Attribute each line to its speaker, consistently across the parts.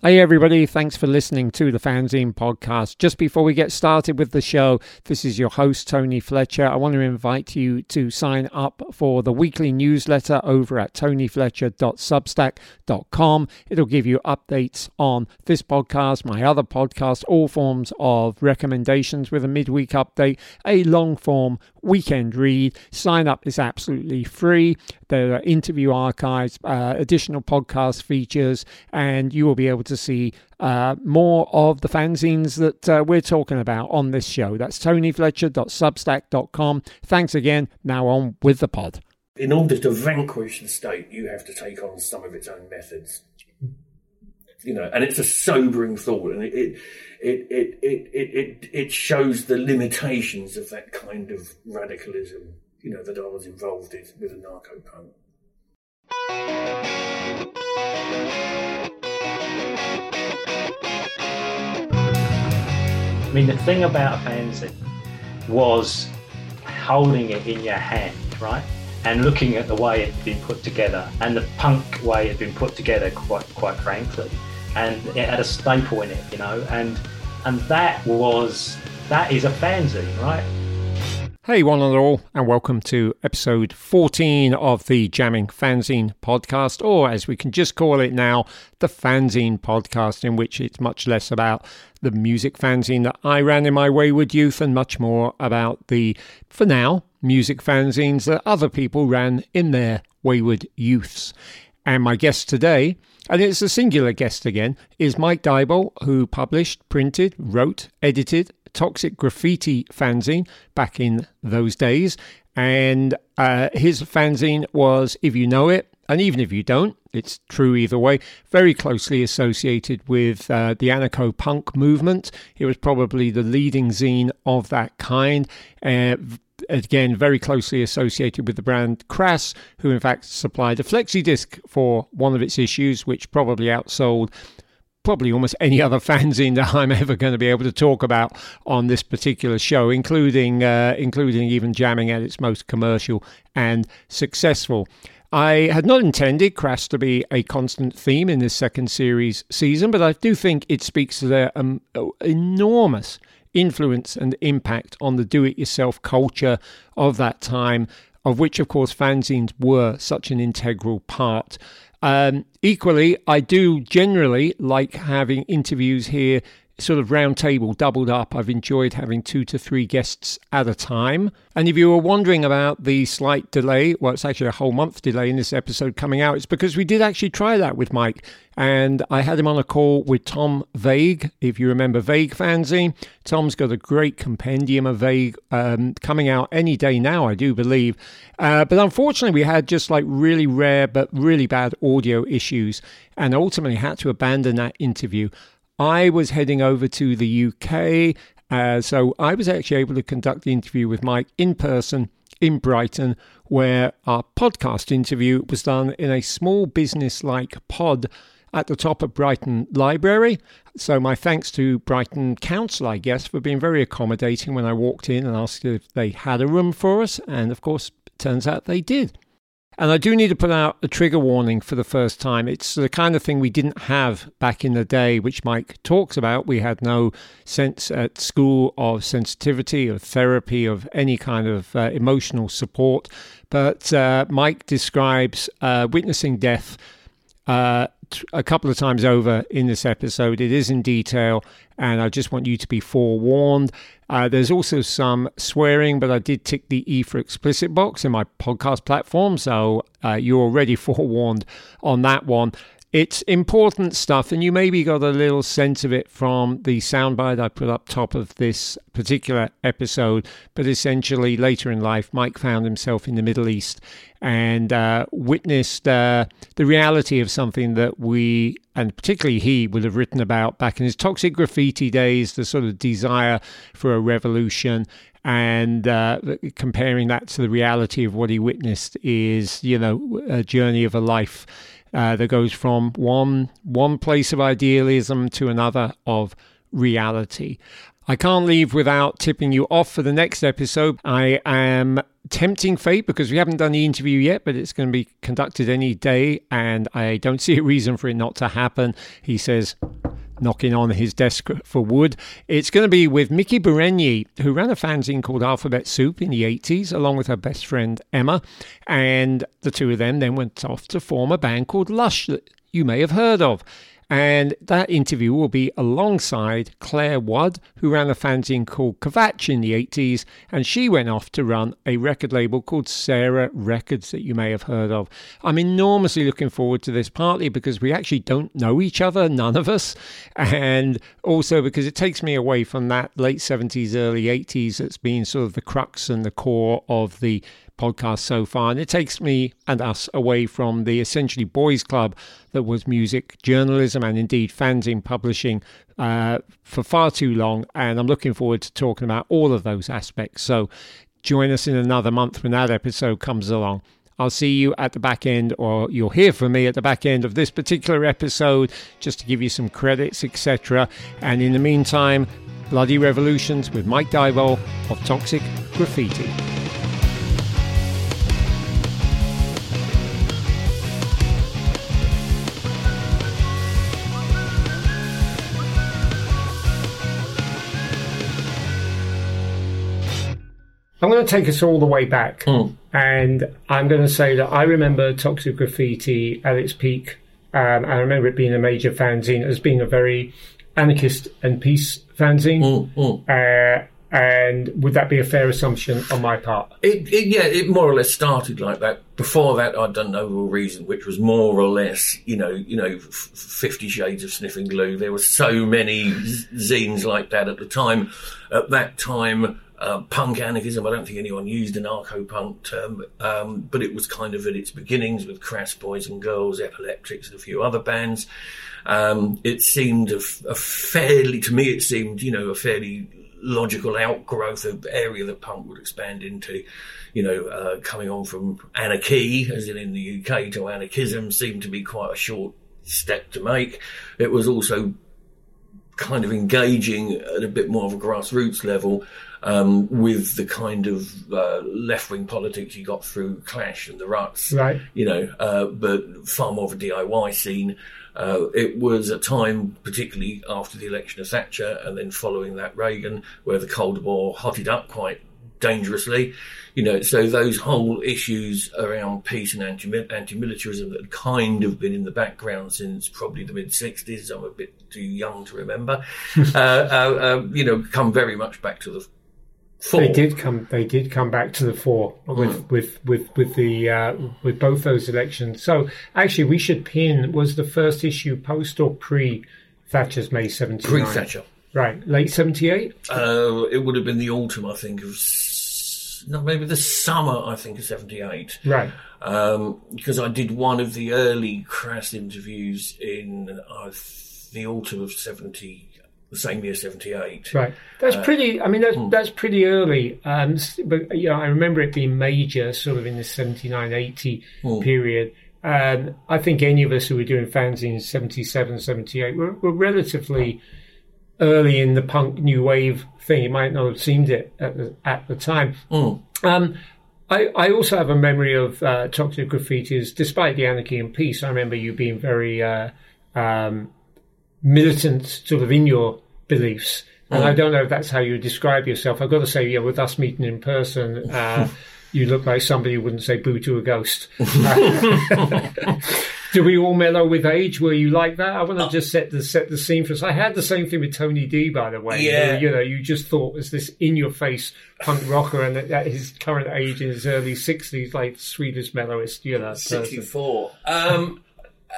Speaker 1: Hey, everybody, thanks for listening to the Fanzine podcast. Just before we get started with the show, this is your host, Tony Fletcher. I want to invite you to sign up for the weekly newsletter over at tonyfletcher.substack.com. It'll give you updates on this podcast, my other podcast, all forms of recommendations with a midweek update, a long form weekend read. Sign up is absolutely free. There are interview archives, uh, additional podcast features, and you will be able to see uh, more of the fanzines that uh, we're talking about on this show. That's tonyfletcher.substack.com. Thanks again. Now on with the pod.
Speaker 2: In order to vanquish the state, you have to take on some of its own methods. You know, and it's a sobering thought, and it it it it it it, it shows the limitations of that kind of radicalism. You know that I was involved in with anarcho punk.
Speaker 3: I mean, the thing about a fanzine was holding it in your hand, right? And looking at the way it had been put together and the punk way it had been put together, quite quite frankly. And it had a staple in it, you know, and and that was that is a fanzine, right?
Speaker 1: Hey, one and all, and welcome to episode 14 of the Jamming Fanzine podcast, or as we can just call it now, the Fanzine podcast, in which it's much less about the music fanzine that I ran in my wayward youth and much more about the, for now, music fanzines that other people ran in their wayward youths. And my guest today, and it's a singular guest again, is Mike Diboll, who published, printed, wrote, edited, Toxic Grafity fanzine back in those days. And uh, his fanzine was, if you know it, and even if you don't, it's true either way, very closely associated with uh, the anarcho punk movement. It was probably the leading zine of that kind. Uh, again, very closely associated with the brand Crass, who in fact supplied a flexi disc for one of its issues, which probably outsold probably almost any other fanzine that I'm ever going to be able to talk about on this particular show, including uh, including even jamming at its most commercial and successful. I had not intended Crass to be a constant theme in this second series season, but I do think it speaks to their um, enormous influence and impact on the do it yourself culture of that time, of which, of course, fanzines were such an integral part. Um, equally, I do generally like having interviews here sort of round table doubled up. I've enjoyed having two to three guests at a time. And if you were wondering about the slight delay, well, it's actually a whole month delay in this episode coming out, it's because we did actually try that with Mike. And I had him on a call with Tom Vague, if you remember Vague Fanzine. Tom's got a great compendium of Vague um, coming out any day now, I do believe. Uh, but unfortunately, we had just like really rare but really bad audio issues and ultimately had to abandon that interview. I was heading over to the UK, uh, so I was actually able to conduct the interview with Mike in person in Brighton, where our podcast interview was done in a small business like pod at the top of Brighton Library. So, my thanks to Brighton Council, I guess, for being very accommodating when I walked in and asked if they had a room for us. And of course, turns out they did. And I do need to put out a trigger warning for the first time. It's the kind of thing we didn't have back in the day, which Mike talks about. We had no sense at school of sensitivity, of therapy, of any kind of uh, emotional support. But uh, Mike describes uh, witnessing death uh, a couple of times over in this episode. It is in detail, and I just want you to be forewarned. Uh, there's also some swearing, but I did tick the E for explicit box in my podcast platform, so uh, you're already forewarned on that one. It's important stuff, and you maybe got a little sense of it from the soundbite I put up top of this particular episode. But essentially, later in life, Mike found himself in the Middle East and uh, witnessed uh, the reality of something that we, and particularly he, would have written about back in his Toxic Grafity days the sort of desire for a revolution and uh, comparing that to the reality of what he witnessed is, you know, a journey of a life uh, that goes from one one place of idealism to another of reality. I can't leave without tipping you off for the next episode. I am tempting fate because we haven't done the interview yet, but it's going to be conducted any day, and I don't see a reason for it not to happen. He says, knocking on his desk for wood. It's going to be with Miki Berenyi, who ran a fanzine called Alphabet Soup in the 80s, along with her best friend Emma. And the two of them then went off to form a band called Lush that you may have heard of. And that interview will be alongside Clare Wadd, who ran a fanzine called Kvatch in the 80s, and she went off to run a record label called Sarah Records that you may have heard of. I'm enormously looking forward to this, partly because we actually don't know each other, none of us, and also because it takes me away from that late 70s, early 80s that's been sort of the crux and the core of the podcast so far. And it takes me and us away from the essentially boys' club that was music journalism and indeed fanzine publishing uh, for far too long. And I'm looking forward to talking about all of those aspects. So join us in another month when that episode comes along. I'll see you at the back end, or you'll hear from me at the back end of this particular episode, just to give you some credits, etc. And in the meantime, Bloody Revolutions with Mike Diboll of Toxic Grafity. I'm going to take us all the way back,
Speaker 2: Mm.
Speaker 1: and I'm going to say that I remember Toxic Grafity at its peak. Um, I remember it being a major fanzine as being a very anarchist and peace fanzine.
Speaker 2: Mm, mm.
Speaker 1: Uh, and would that be a fair assumption on my part?
Speaker 2: It, it, yeah, it more or less started like that. Before that, I'd done No Real Reason, which was more or less, you know, you know, f- Fifty Shades of Sniffing Glue. There were so many zines like that at the time. At that time, uh, punk anarchism. I don't think anyone used an anarcho-punk term, um, but it was kind of at its beginnings with Crass Poison Girls, Epileptics, and a few other bands. Um, it seemed a, a fairly, to me, it seemed, you know, a fairly logical outgrowth of area that punk would expand into. You know, uh, coming on from anarchy, as in in the UK, to anarchism seemed to be quite a short step to make. It was also kind of engaging at a bit more of a grassroots level um, with the kind of uh, left wing politics you got through Clash and the Ruts,
Speaker 1: Right.
Speaker 2: you know, uh, but far more of a DIY scene. Uh, it was a time, particularly after the election of Thatcher and then following that Reagan, where the Cold War hotted up quite dangerously. You know, so those whole issues around peace and anti anti-militarism that had kind of been in the background since probably the mid '60s. I'm a bit too young to remember. uh, uh, uh, you know, come very much back to the fore.
Speaker 1: They did come. They did come back to the fore with with with with the uh, with both those elections. So actually, we should pin was the first issue post or pre Thatcher's May seventy
Speaker 2: Pre. Thatcher.
Speaker 1: Right, late seventy eight.
Speaker 2: Uh, it would have been the autumn, I think, of s- no, maybe the summer, I think, of '78.
Speaker 1: Right.
Speaker 2: Um, because I did one of the early crass interviews in uh, the autumn of '70, the same year '78.
Speaker 1: Right. That's
Speaker 2: Uh,
Speaker 1: pretty. I mean, that's
Speaker 2: hmm.
Speaker 1: that's pretty early. Um, but you know, I remember it being major, sort of in the 79, 80
Speaker 2: Hmm.
Speaker 1: period. Um, I think any of us who were doing fanzines 77, 78 were, were relatively early in the punk new wave thing. It might not have seemed it at the, at the time.
Speaker 2: Mm.
Speaker 1: Um, I, I also have a memory of uh, Toxic Grafitys, despite the anarchy and peace. I remember you being very uh, um, militant, sort of in your beliefs. And I don't know if that's how you describe yourself. I've got to say, yeah, with us meeting in person, uh, you look like somebody who wouldn't say boo to a ghost. Do we all mellow with age? Were you like that? I want to just set the set the scene for us. I had the same thing with Tony D, by the way.
Speaker 2: Yeah.
Speaker 1: where, you know, you just thought was this in your face punk rocker, and at, at his current age, in his early sixties, like the sweetest mellowest, you know.
Speaker 2: 64. Um, uh,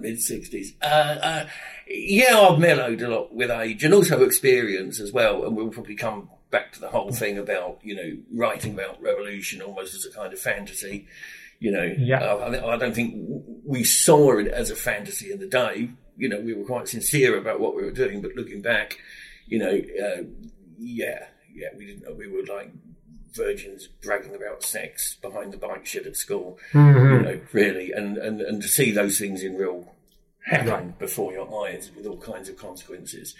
Speaker 2: mid 60s. Uh, uh, yeah, I've mellowed a lot with age and also experience as well. And we'll probably come back to the whole thing about, you know, writing about revolution almost as a kind of fantasy. You know,
Speaker 1: Yeah.
Speaker 2: uh, I, I don't think we saw it as a fantasy in the day. You know, we were quite sincere about what we were doing, but looking back, you know, uh, yeah, yeah, we didn't know we were like virgins bragging about sex behind the bike shed at school
Speaker 1: Mm-hmm.
Speaker 2: you know, really, and, and, and to see those things in real happen before your eyes with all kinds of consequences.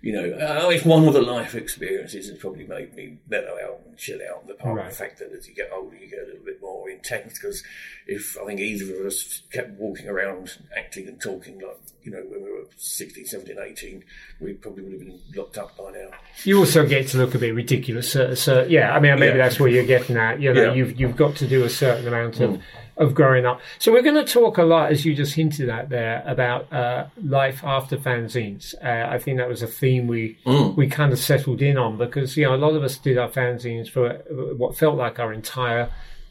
Speaker 2: You know, uh, if one of the life experiences has probably made me mellow out and chill out. The part
Speaker 1: Right.
Speaker 2: of the fact that as you get older, you get a little bit more intense. Because if I think either of us kept walking around acting and talking like, you know, when we were 16, 17, 18, we probably would have been locked up by now.
Speaker 1: You also get to look a bit ridiculous. So, so yeah, I mean, maybe
Speaker 2: Yeah.
Speaker 1: that's what you're getting at. You know,
Speaker 2: Yeah.
Speaker 1: you've you've got to do a certain amount of of growing up. So we're going to talk a lot, as you just hinted at there, about uh, life after fanzines. Uh, I think that was a theme we we kind of settled in on because you know a lot of us did our fanzines for uh, what felt like our entire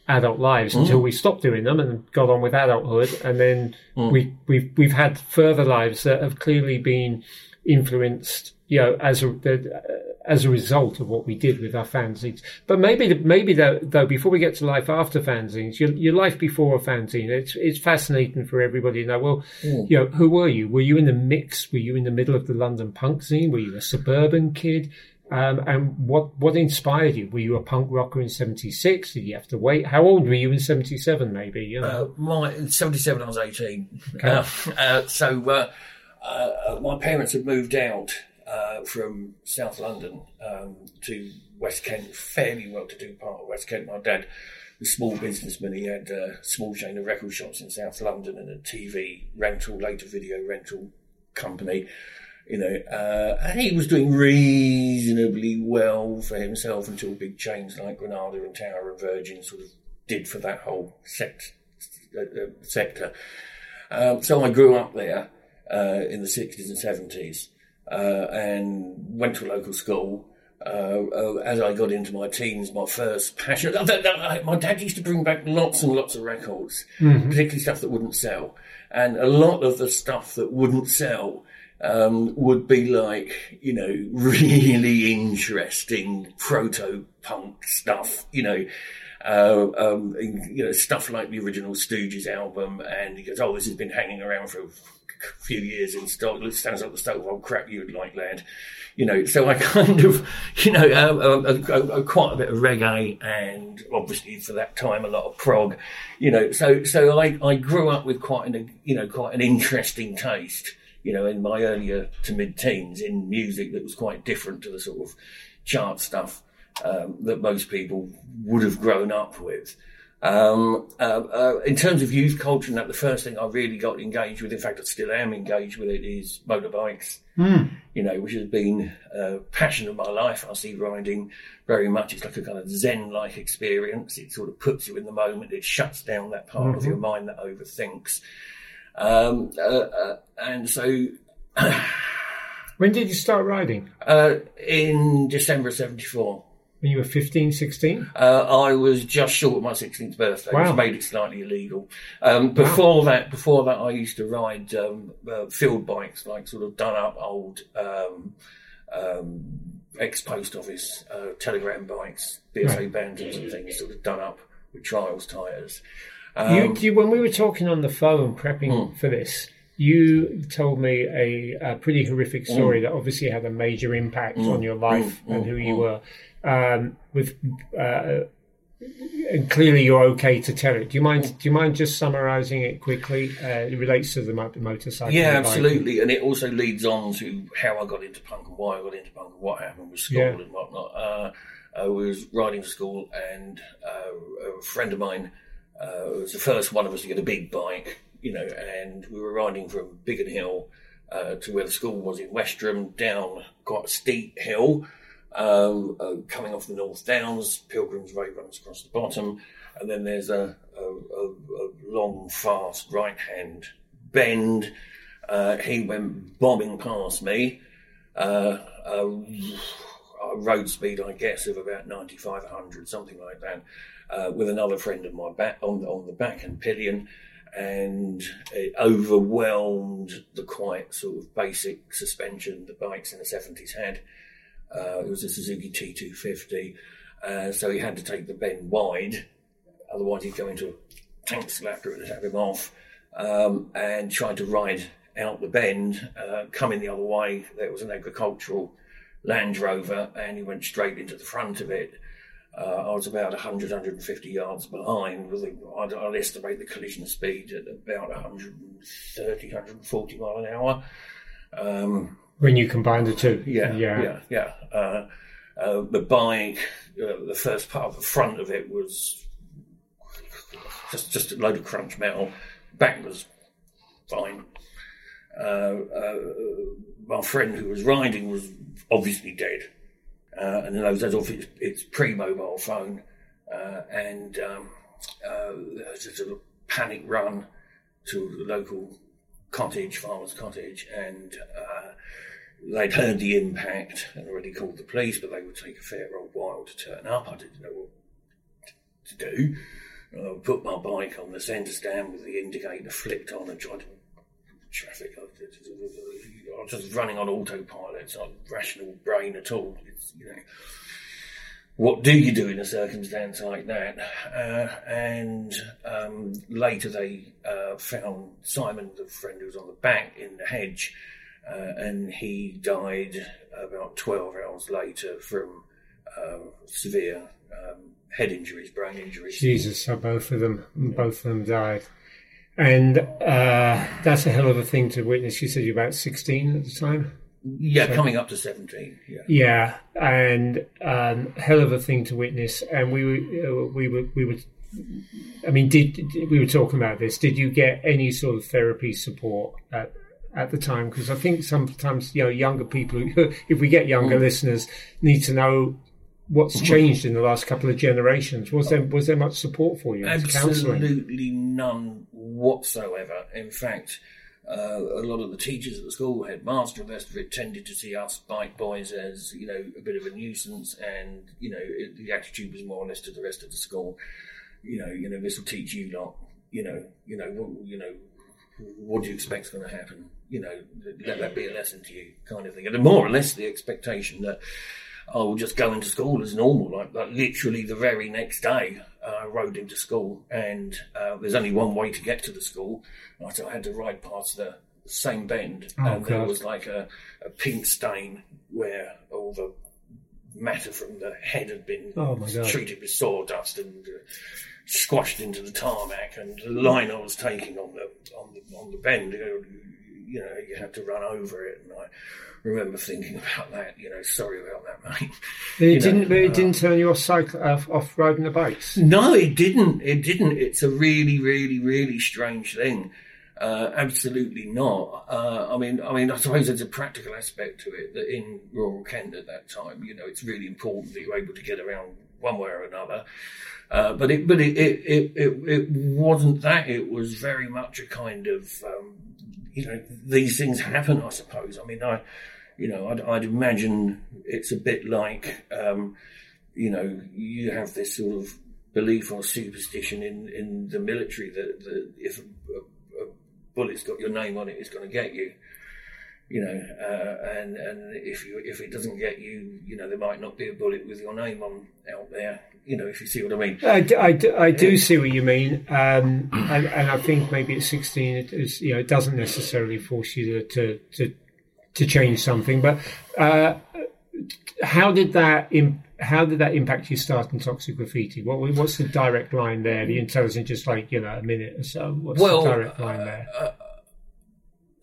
Speaker 1: adult lives until we stopped doing them and got on with adulthood, and then we we've we've had further lives that have clearly been influenced, you know, as a the, as a result of what we did with our fanzines. But maybe maybe though, though before we get to life after fanzines, your, your life before a fanzine, it's it's fascinating for everybody to know. Well, you know, who were you? Were you in the mix? Were you in the middle of the London punk scene? Were you a suburban kid? Um, and what what inspired you? Were you a punk rocker in '76? Did you have to wait? How old were you in '77? Maybe you know.
Speaker 2: Uh, my in '77, I was 18. Uh, uh, so uh, uh, my parents had moved out uh, from South London um, to West Kent, fairly well-to-do part of West Kent. My dad was a small businessman. He had a small chain of record shops in South London and a TV rental, later video rental company. You know, uh, and he was doing reasonably well for himself until big chains like Granada and Tower and Virgin sort of did for that whole uh, uh, sector. Um, so I grew up there uh, in the 60s and 70s uh, and went to a local school. Uh, uh, as I got into my teens, my first passion. My dad used to bring back lots and lots of records, particularly stuff that wouldn't sell. And a lot of the stuff that wouldn't sell um, would be like, you know, really interesting proto punk stuff, you know. Uh, um, you know, stuff like the original Stooges album, and he goes, "Oh, this has been hanging around for few years in stock. It up the stove old crap you'd like, lad." You know, so I kind of, you know, uh, uh, uh, uh, quite a bit of reggae, and obviously for that time a lot of prog. You know, so so I, I grew up with quite an you know quite an interesting taste. You know, in my earlier to mid teens in music that was quite different to the sort of chart stuff um, that most people would have grown up with. Um, uh, uh, in terms of youth culture, and that the first thing I really got engaged with, in fact, I still am engaged with it, is motorbikes. You know, which has been a passion of my life. I see riding very much. It's like a kind of zen-like experience. It sort of puts you in the moment. It shuts down that part of your mind that overthinks. Um, uh, uh, and so,
Speaker 1: when did you start riding?
Speaker 2: uh, in December '74.
Speaker 1: When you were 15, 16?
Speaker 2: Uh, I was just short of my 16th birthday,
Speaker 1: Wow.
Speaker 2: which made it slightly illegal. Um, before that, before that, I used to ride um, uh, field bikes, like sort of done up old um, um, ex post office uh, telegram bikes, BSA
Speaker 1: Right.
Speaker 2: Bantams and things, sort of done up with trials tyres.
Speaker 1: you,
Speaker 2: Um,
Speaker 1: you, when we were talking on the phone prepping for this, you told me a, a pretty horrific story that obviously had a major impact on your life and who you were. Um, with uh, and clearly you're okay to tell it. Do you mind? Do you mind just summarising it quickly? Uh, it relates to the mo- motorcycle.
Speaker 2: Yeah,
Speaker 1: and
Speaker 2: absolutely, and it also leads on to how I got into punk and why I got into punk and what happened with school
Speaker 1: Yeah.
Speaker 2: and whatnot. Uh, I was riding to school, and uh, a friend of mine uh, was the first one of us to get a big bike, you know, and we were riding from Biggin Hill uh, to where the school was in Westerham, down quite a steep hill. Um, uh, coming off the North Downs, Pilgrim's Way runs across the bottom, and then there's a, a, a, a long, fast right hand bend. Uh, he went bombing past me. Uh, road speed, I guess, of about 95, 100, something like that, uh, with another friend of my back on, on the back and pillion. And it overwhelmed the quite sort of basic suspension the bikes in the 70s had. Uh, it was a Suzuki T250. Uh, so he had to take the bend wide, otherwise he'd go into a tank slapper and have him off. Um, and tried to ride out the bend, uh, coming the other way. There was an agricultural Land Rover, and he went straight into the front of it. Uh, I was about 100, 150 yards behind. With a, I'd, I'd estimate the collision speed at about 130, 140 mile an hour. Um,
Speaker 1: when you combine the two.
Speaker 2: yeah, yeah, yeah. yeah. Uh, uh, the bike, uh, the first part of the front of it was just just a load of crunch metal. Back was fine. Uh, uh, my friend who was riding was obviously dead, uh, and in those days, off its, its pre-mobile phone, uh, and um, uh, just a panic run to the local cottage, farmer's cottage, and uh, they'd heard the impact and already called the police, but they would take a fair old while to turn up. I didn't know what to do. I put my bike on the centre stand with the indicator flicked on and tried to traffic. I was just running on autopilot. It's not rational brain at all. It's, you know, what do you do in a circumstance like that? Uh, and um, later they uh, found Simon, the friend who was on the back, in the hedge, uh, and he died about 12 hours later from uh, severe um, head injuries, brain injuries.
Speaker 1: Jesus, so both of them, both of them died. And uh, that's a hell of a thing to witness. You said you're about 16 at the time?
Speaker 2: Yeah, so, coming up to 17. Yeah.
Speaker 1: Yeah, and um, hell of a thing to witness. And we were, uh, we were, we were, I mean, did, did, we were talking about this? Did you get any sort of therapy support at, at the time? Because I think sometimes, you know, younger people, if we get younger mm. listeners, need to know what's changed in the last couple of generations. Was there was there much support for you?
Speaker 2: Absolutely none whatsoever. In fact, uh, a lot of the teachers at the school, headmaster, and the rest of it, tended to see us bike boys as you know a bit of a nuisance, and you know it, the attitude was more or less to the rest of the school. You know, you know this will teach you lot. You know, you know, what, you know, what do you expect's going to happen? You know, let that be a lesson to you, kind of thing. And more or less the expectation that I will just go into school as normal. Like, like literally the very next day, uh, I rode into school, and uh, there's only one way to get to the school. So I had to ride past the same bend, oh, and God. there was like a, a, pink stain where all the matter from the head had been oh, treated with sawdust and uh, squashed into the tarmac. And the line I was taking on the on the on the bend, you know, you had to run over it, and I remember thinking about that. You know, sorry about that, mate.
Speaker 1: It didn't. Know, it uh, didn't turn you off cycle off, off riding the bikes.
Speaker 2: No, it didn't. It didn't. It's a really, really, really strange thing. Uh, absolutely not. Uh, I mean, I mean, I suppose there's a practical aspect to it that in rural Kent at that time, you know, it's really important that you're able to get around one way or another. Uh, but it, but it, it, it, it, it wasn't that. It was very much a kind of, um, you know, these things happen. I suppose. I mean, I, you know, I'd, I'd imagine it's a bit like, um, you know, you have this sort of belief or superstition in, in the military that, that if a, a, a, bullet's got your name on it, it's going to get you. You know, uh, and and if you if it doesn't get you, you know, there might not be a bullet with your name on out there. You know, if you see what I mean.
Speaker 1: I, I, I do see what you mean, um, and, and I think maybe at sixteen, it is, you know, it doesn't necessarily force you to, to, to to change something. But uh, how did that Im- how did that impact you starting Toxic Grafity? What what's the direct line there? The intelligence just like you know a minute or so. What's well, the direct line there? Uh, uh,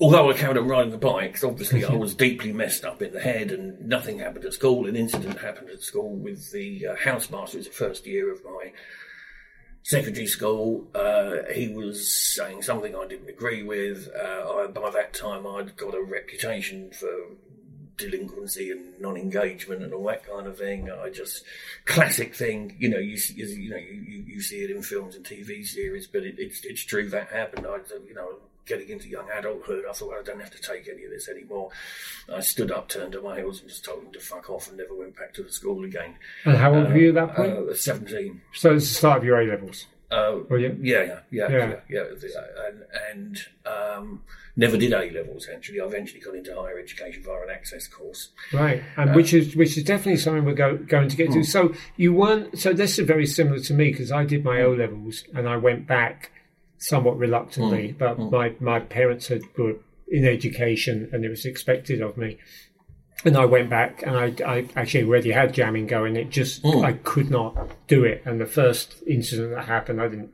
Speaker 2: although I carried on riding the bikes, obviously I was deeply messed up in the head, and nothing happened at school. An incident happened at school with the uh, housemaster. It was the first year of my secondary school. Uh, he was saying something I didn't agree with. Uh, I, by that time, I'd got a reputation for delinquency and non-engagement and all that kind of thing. I just classic thing, you know. You, you, you know you, you see it in films and TV series, but it, it's it's true that happened. I you know getting into young adulthood, I thought well, I don't have to take any of this anymore. I stood up, turned to my heels, and just told them to fuck off, and never went back to the school again.
Speaker 1: And how old were you at that point?
Speaker 2: Uh, Seventeen.
Speaker 1: So it's the start of your A levels.
Speaker 2: Uh, oh, yeah? Yeah, yeah, yeah, yeah, yeah. And, and um, never did A levels. Actually, I eventually got into higher education via an access course.
Speaker 1: Right, and uh, which is which is definitely something we're go, going to get to. Hmm. So you weren't. So this is very similar to me because I did my O levels and I went back somewhat reluctantly, mm, but mm. my my parents had were in education and it was expected of me. and I went back and I, I actually already had jamming going. It just
Speaker 2: Mm.
Speaker 1: I could not do it. And the first incident that happened, I didn't.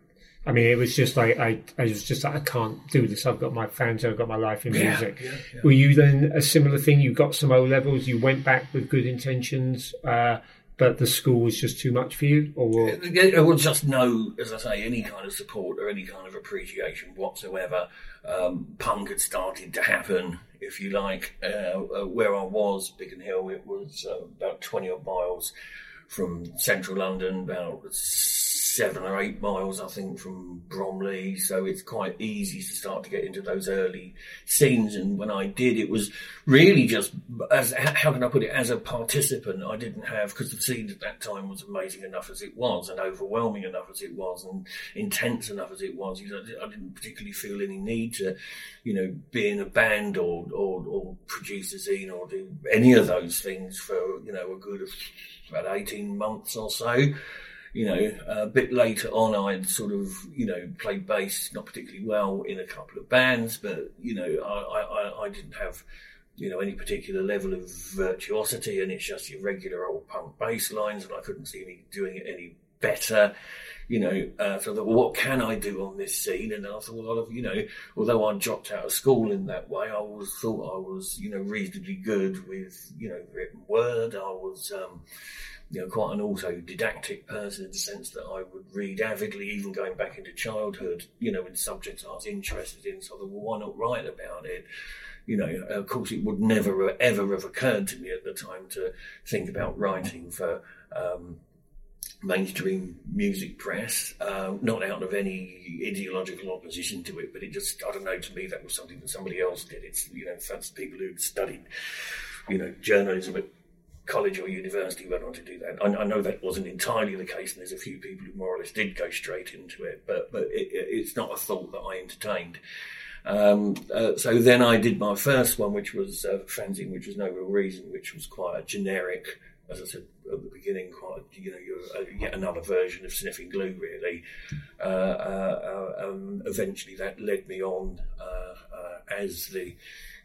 Speaker 1: I mean, it was just like I, I was just like I can't do this. I've got my fans. I've got my life in
Speaker 2: Yeah,
Speaker 1: music.
Speaker 2: yeah, yeah.
Speaker 1: Were you then a similar thing? You got some O levels. You went back with good intentions, uh, but the school was just too much for you, or
Speaker 2: There was just no, as I say, any kind of support or any kind of appreciation whatsoever. Um, punk had started to happen, if you like. Uh, uh, where I was, Biggin Hill, it was uh, about 20 odd miles from central London, about seven or eight miles, I think, from Bromley. So it's quite easy to start to get into those early scenes. And when I did, it was really just as how can I put it? As a participant, I didn't have because the scene at that time was amazing enough as it was, and overwhelming enough as it was, and intense enough as it was. You know, I didn't particularly feel any need to, you know, be in a band or or, or produce a zine or do any of those things for you know a good about eighteen months or so you know, a bit later on, I'd sort of, you know, played bass not particularly well in a couple of bands, but you know, I, I, I didn't have, you know, any particular level of virtuosity, and it's just your regular old punk bass lines, and I couldn't see me doing it any better. You know, uh, so I thought, well, what can I do on this scene? And I thought, well, you know, although I dropped out of school in that way, I always thought I was, you know, reasonably good with, you know, written word. I was, um, you know, quite an autodidactic person in the sense that I would read avidly, even going back into childhood, you know, in subjects I was interested in. So I thought, well, why not write about it? You know, of course, it would never ever have occurred to me at the time to think about writing for um, mainstream music press, uh, not out of any ideological opposition to it, but it just, I don't know, to me that was something that somebody else did. It's, you know, that's people who'd studied, you know, journalism at college or university went on to do that. I, I know that wasn't entirely the case, and there's a few people who more or less did go straight into it, but, but it, it's not a thought that I entertained. Um, uh, so then I did my first one, which was uh, fanzine, which was no real reason, which was quite a generic, as I said at the beginning, quite you know, you're, uh, yet another version of sniffing glue, really. Uh, uh, um, eventually, that led me on uh, as the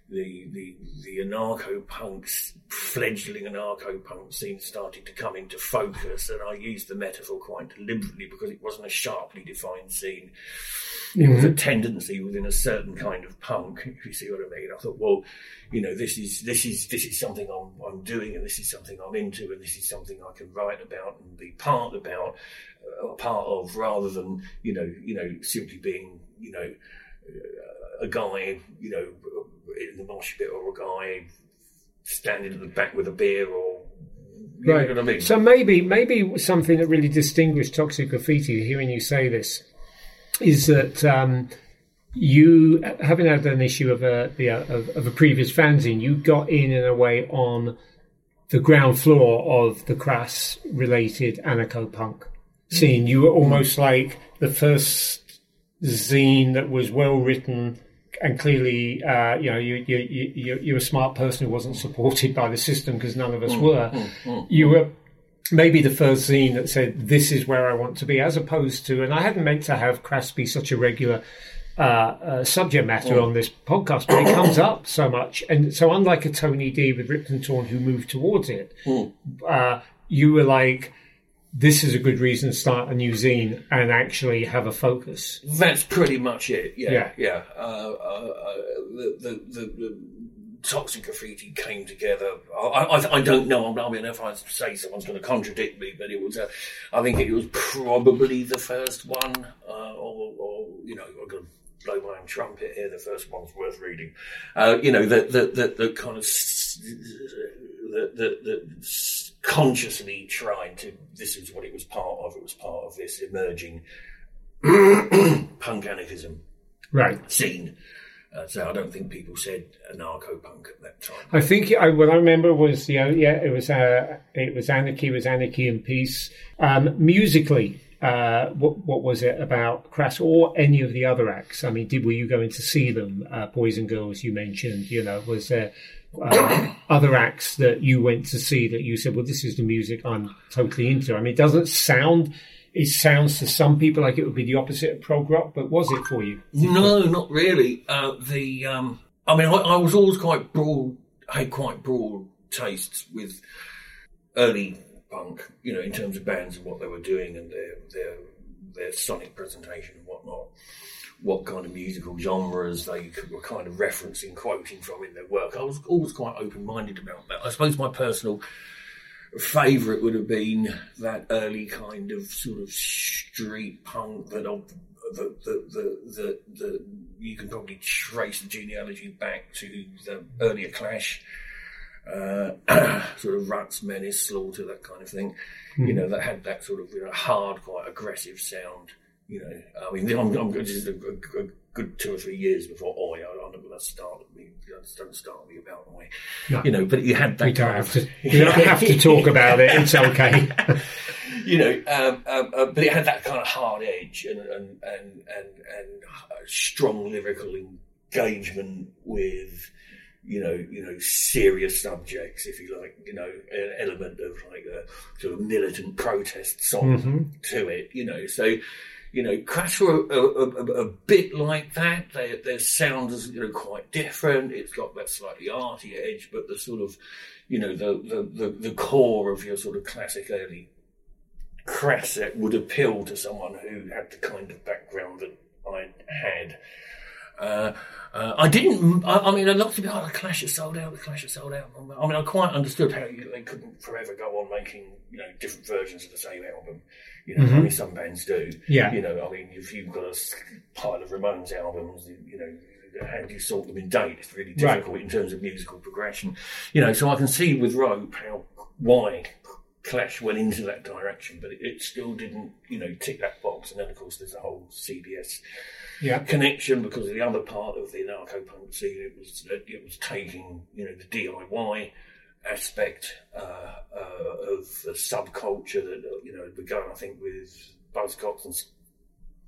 Speaker 2: the the the anarcho punks fledgling anarcho punk scene started to come into focus, and I used the metaphor quite deliberately because it wasn't a sharply defined scene. It was a tendency within a certain kind of punk, if you see what I mean. I thought, well, you know, this is this is this is something I'm I'm doing, and this is something I'm into, and this is something I can write about and be part about, uh, part of, rather than you know, you know, simply being you know a guy, you know, in the mosh pit or a guy standing at the back with a beer or you
Speaker 1: right.
Speaker 2: know what I mean?
Speaker 1: So maybe maybe something that really distinguished Toxic Grafity, hearing you say this, is that um, you having had an issue of a yeah, of, of a previous fanzine, you got in in a way on the ground floor of the crass related anarcho punk scene. You were almost like the first zine that was well written and clearly, uh, you know, you, you, you, you're a smart person who wasn't supported by the system because none of us were. You were maybe the first zine that said, this is where I want to be, as opposed to, and I hadn't meant to have Crass be such a regular uh, uh, subject matter on this podcast, but it comes up so much. And so, unlike a Tony D Ripped and Torn who moved towards it, uh, you were like, this is a good reason to start a new zine and actually have a focus.
Speaker 2: That's pretty much it. Yeah,
Speaker 1: Yeah.
Speaker 2: yeah. Uh, uh, uh, the, the, the, the Toxic Grafity came together. I, I, I don't know. I mean, if I say someone's going to contradict me, but it was. Uh, I think it was probably the first one, uh, or, or you know, I'm going to blow my own trumpet here. The first one's worth reading. Uh, you know, that that that that kind of s- that that that s- consciously tried to. This is what it was part of. It was part of this emerging punk anarchism
Speaker 1: Right.
Speaker 2: scene. Uh, so I don't think people said anarcho punk at that time.
Speaker 1: I think I, what I remember was know, yeah, it was uh, it was anarchy, was anarchy and peace. Um, musically, uh, what what was it about Crass or any of the other acts? I mean, did were you going to see them? Uh, Poison Girls, you mentioned. You know, was there uh, other acts that you went to see that you said, well, this is the music I'm totally into? I mean, it doesn't sound. It sounds to some people like it would be the opposite of prog rock, but was it for you?
Speaker 2: No, not really. Uh, the um, I mean, I, I was always quite broad, had quite broad tastes with early punk, you know, in terms of bands and what they were doing and their their their sonic presentation and whatnot. What kind of musical genres they were kind of referencing, quoting from in their work. I was always quite open minded about that. I suppose my personal favourite would have been that early kind of sort of street punk that the, the, the, the, the, you can probably trace the genealogy back to the earlier Clash, uh, sort of Ruts, Menace, Slaughter, that kind of thing. Mm. You know, that had that sort of you know, hard, quite aggressive sound. You know, I mean, I'm, I'm just a, a, a, good two or three years before Oi. I, I never that started me. Don't start me about Oi. No. You know, but you had that.
Speaker 1: We don't have to. You don't have to talk about it. It's okay.
Speaker 2: you know, um, um, uh, but it had that kind of hard edge and and and and, and strong lyrical engagement with you know, you know, serious subjects, if you like, you know, an element of like a sort of militant protest song mm-hmm. to it, you know. So, you know, Crass were a, a, a, a bit like that. They, their sound is, you know, quite different. It's got that slightly arty edge, but the sort of, you know, the, the, the, the core of your sort of classic early Crass set would appeal to someone who had the kind of background that I had. Uh, uh, I didn't. I, I, mean, a lot of people, oh, the Clash is sold out. The Clash is sold out. I mean, I quite understood how you, they couldn't forever go on making you know different versions of the same album. You know, mm-hmm. I mean, some bands do.
Speaker 1: Yeah.
Speaker 2: You know, I mean, if you've got a pile of Ramones albums, you know, how do you sort them in date? It's really difficult right. in terms of musical progression. You know, so I can see with Rope how why Clash went into that direction, but it, it, still didn't, you know, tick that box. And then, of course, there's a whole CBS
Speaker 1: yeah.
Speaker 2: connection because the other part of the anarcho punk scene it was it was taking, you know, the DIY aspect uh, uh, of the subculture that you know begun, I think, with Buzzcocks and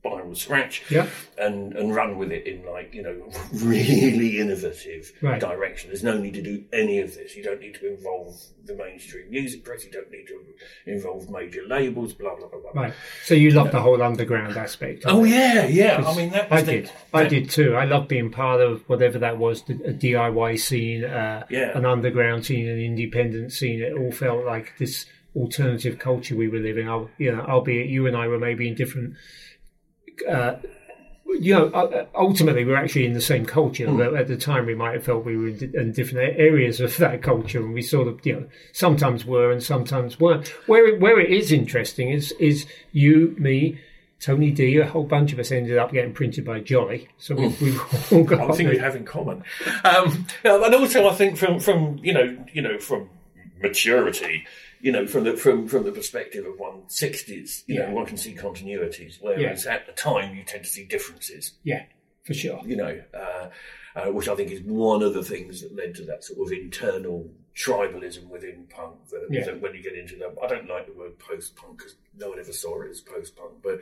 Speaker 2: Spiral Scratch
Speaker 1: yeah.
Speaker 2: and, and run with it in like, you know, really innovative
Speaker 1: right.
Speaker 2: direction. There's no need to do any of this. You don't need to involve the mainstream music press. You don't need to involve major labels, blah, blah, blah, blah.
Speaker 1: Right. So you love the whole underground aspect.
Speaker 2: Oh, it? yeah, yeah. I mean, that
Speaker 1: I the, did. That, I did too. I love being part of whatever that was, a DIY scene, uh,
Speaker 2: yeah.
Speaker 1: an underground scene, an independent scene. It all felt like this alternative culture we were living. I, you know, albeit you and I were maybe in different uh, you know, uh, uh, ultimately we're actually in the same culture. Mm. At the time, we might have felt we were in, different areas of that culture, and we sort of, you know, sometimes were and sometimes weren't. Where it, where it is interesting is is you, me, Tony D, a whole bunch of us ended up getting printed by Jolly. So we,
Speaker 2: we all got. I think we have in common, um, and also I think from from you know you know from maturity you know, from the from from the perspective of one sixties, you yeah. know, one can see continuities, whereas yeah. at the time you tend to see differences.
Speaker 1: Yeah, for sure.
Speaker 2: You know, uh, uh, which I think is one of the things that led to that sort of internal tribalism within punk. That, yeah. that when you get into that, I don't like the word post punk because no one ever saw it as post punk, but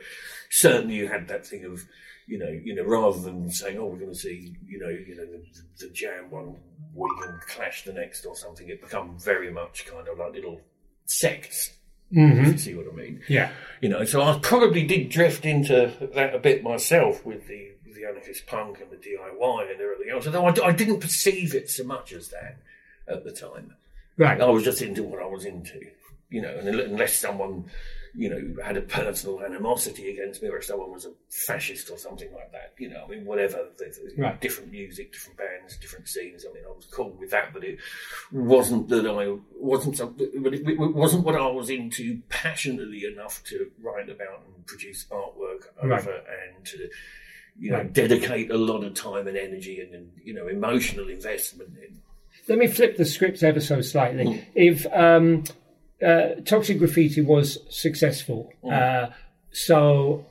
Speaker 2: certainly you had that thing of you know, you know, rather than saying, "Oh, we're going to see, you know, you know, the, the jam one week and clash the next or something," it become very much kind of like little sects.
Speaker 1: Mm-hmm. If
Speaker 2: you see what I mean?
Speaker 1: Yeah.
Speaker 2: You know, so I probably did drift into that a bit myself with the the anarchist punk and the DIY and everything else. Although I, I didn't perceive it so much as that at the time.
Speaker 1: Right. I
Speaker 2: was just into what I was into. You know, unless someone you know, had a personal animosity against me, or if someone was a fascist or something like that. You know, I mean, whatever. Right. Different music, different bands, different scenes. I mean, I was cool with that, but it wasn't that I wasn't. But it, it wasn't what I was into passionately enough to write about and produce artwork over right. and to. You know, right. dedicate a lot of time and energy and, and you know emotional investment in.
Speaker 1: Let me flip the script ever so slightly. Mm. If um, uh, Toxic Grafity was successful. Mm. Uh, so,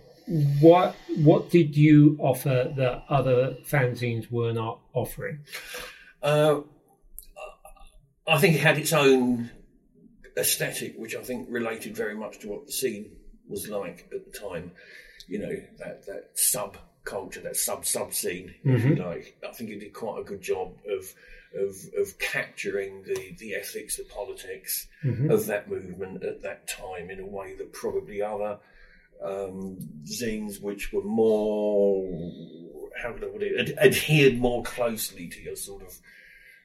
Speaker 1: what what did you offer that other fanzines were not offering?
Speaker 2: Uh, I think it had its own aesthetic, which I think related very much to what the scene was like at the time. You know that that sub culture, that sub sub scene, mm-hmm. if you like. I think it did quite a good job of of, of capturing the, the ethics, the politics mm-hmm. of that movement at that time in a way that probably other um, zines which were more, how could I put it, ad- adhered more closely to your sort of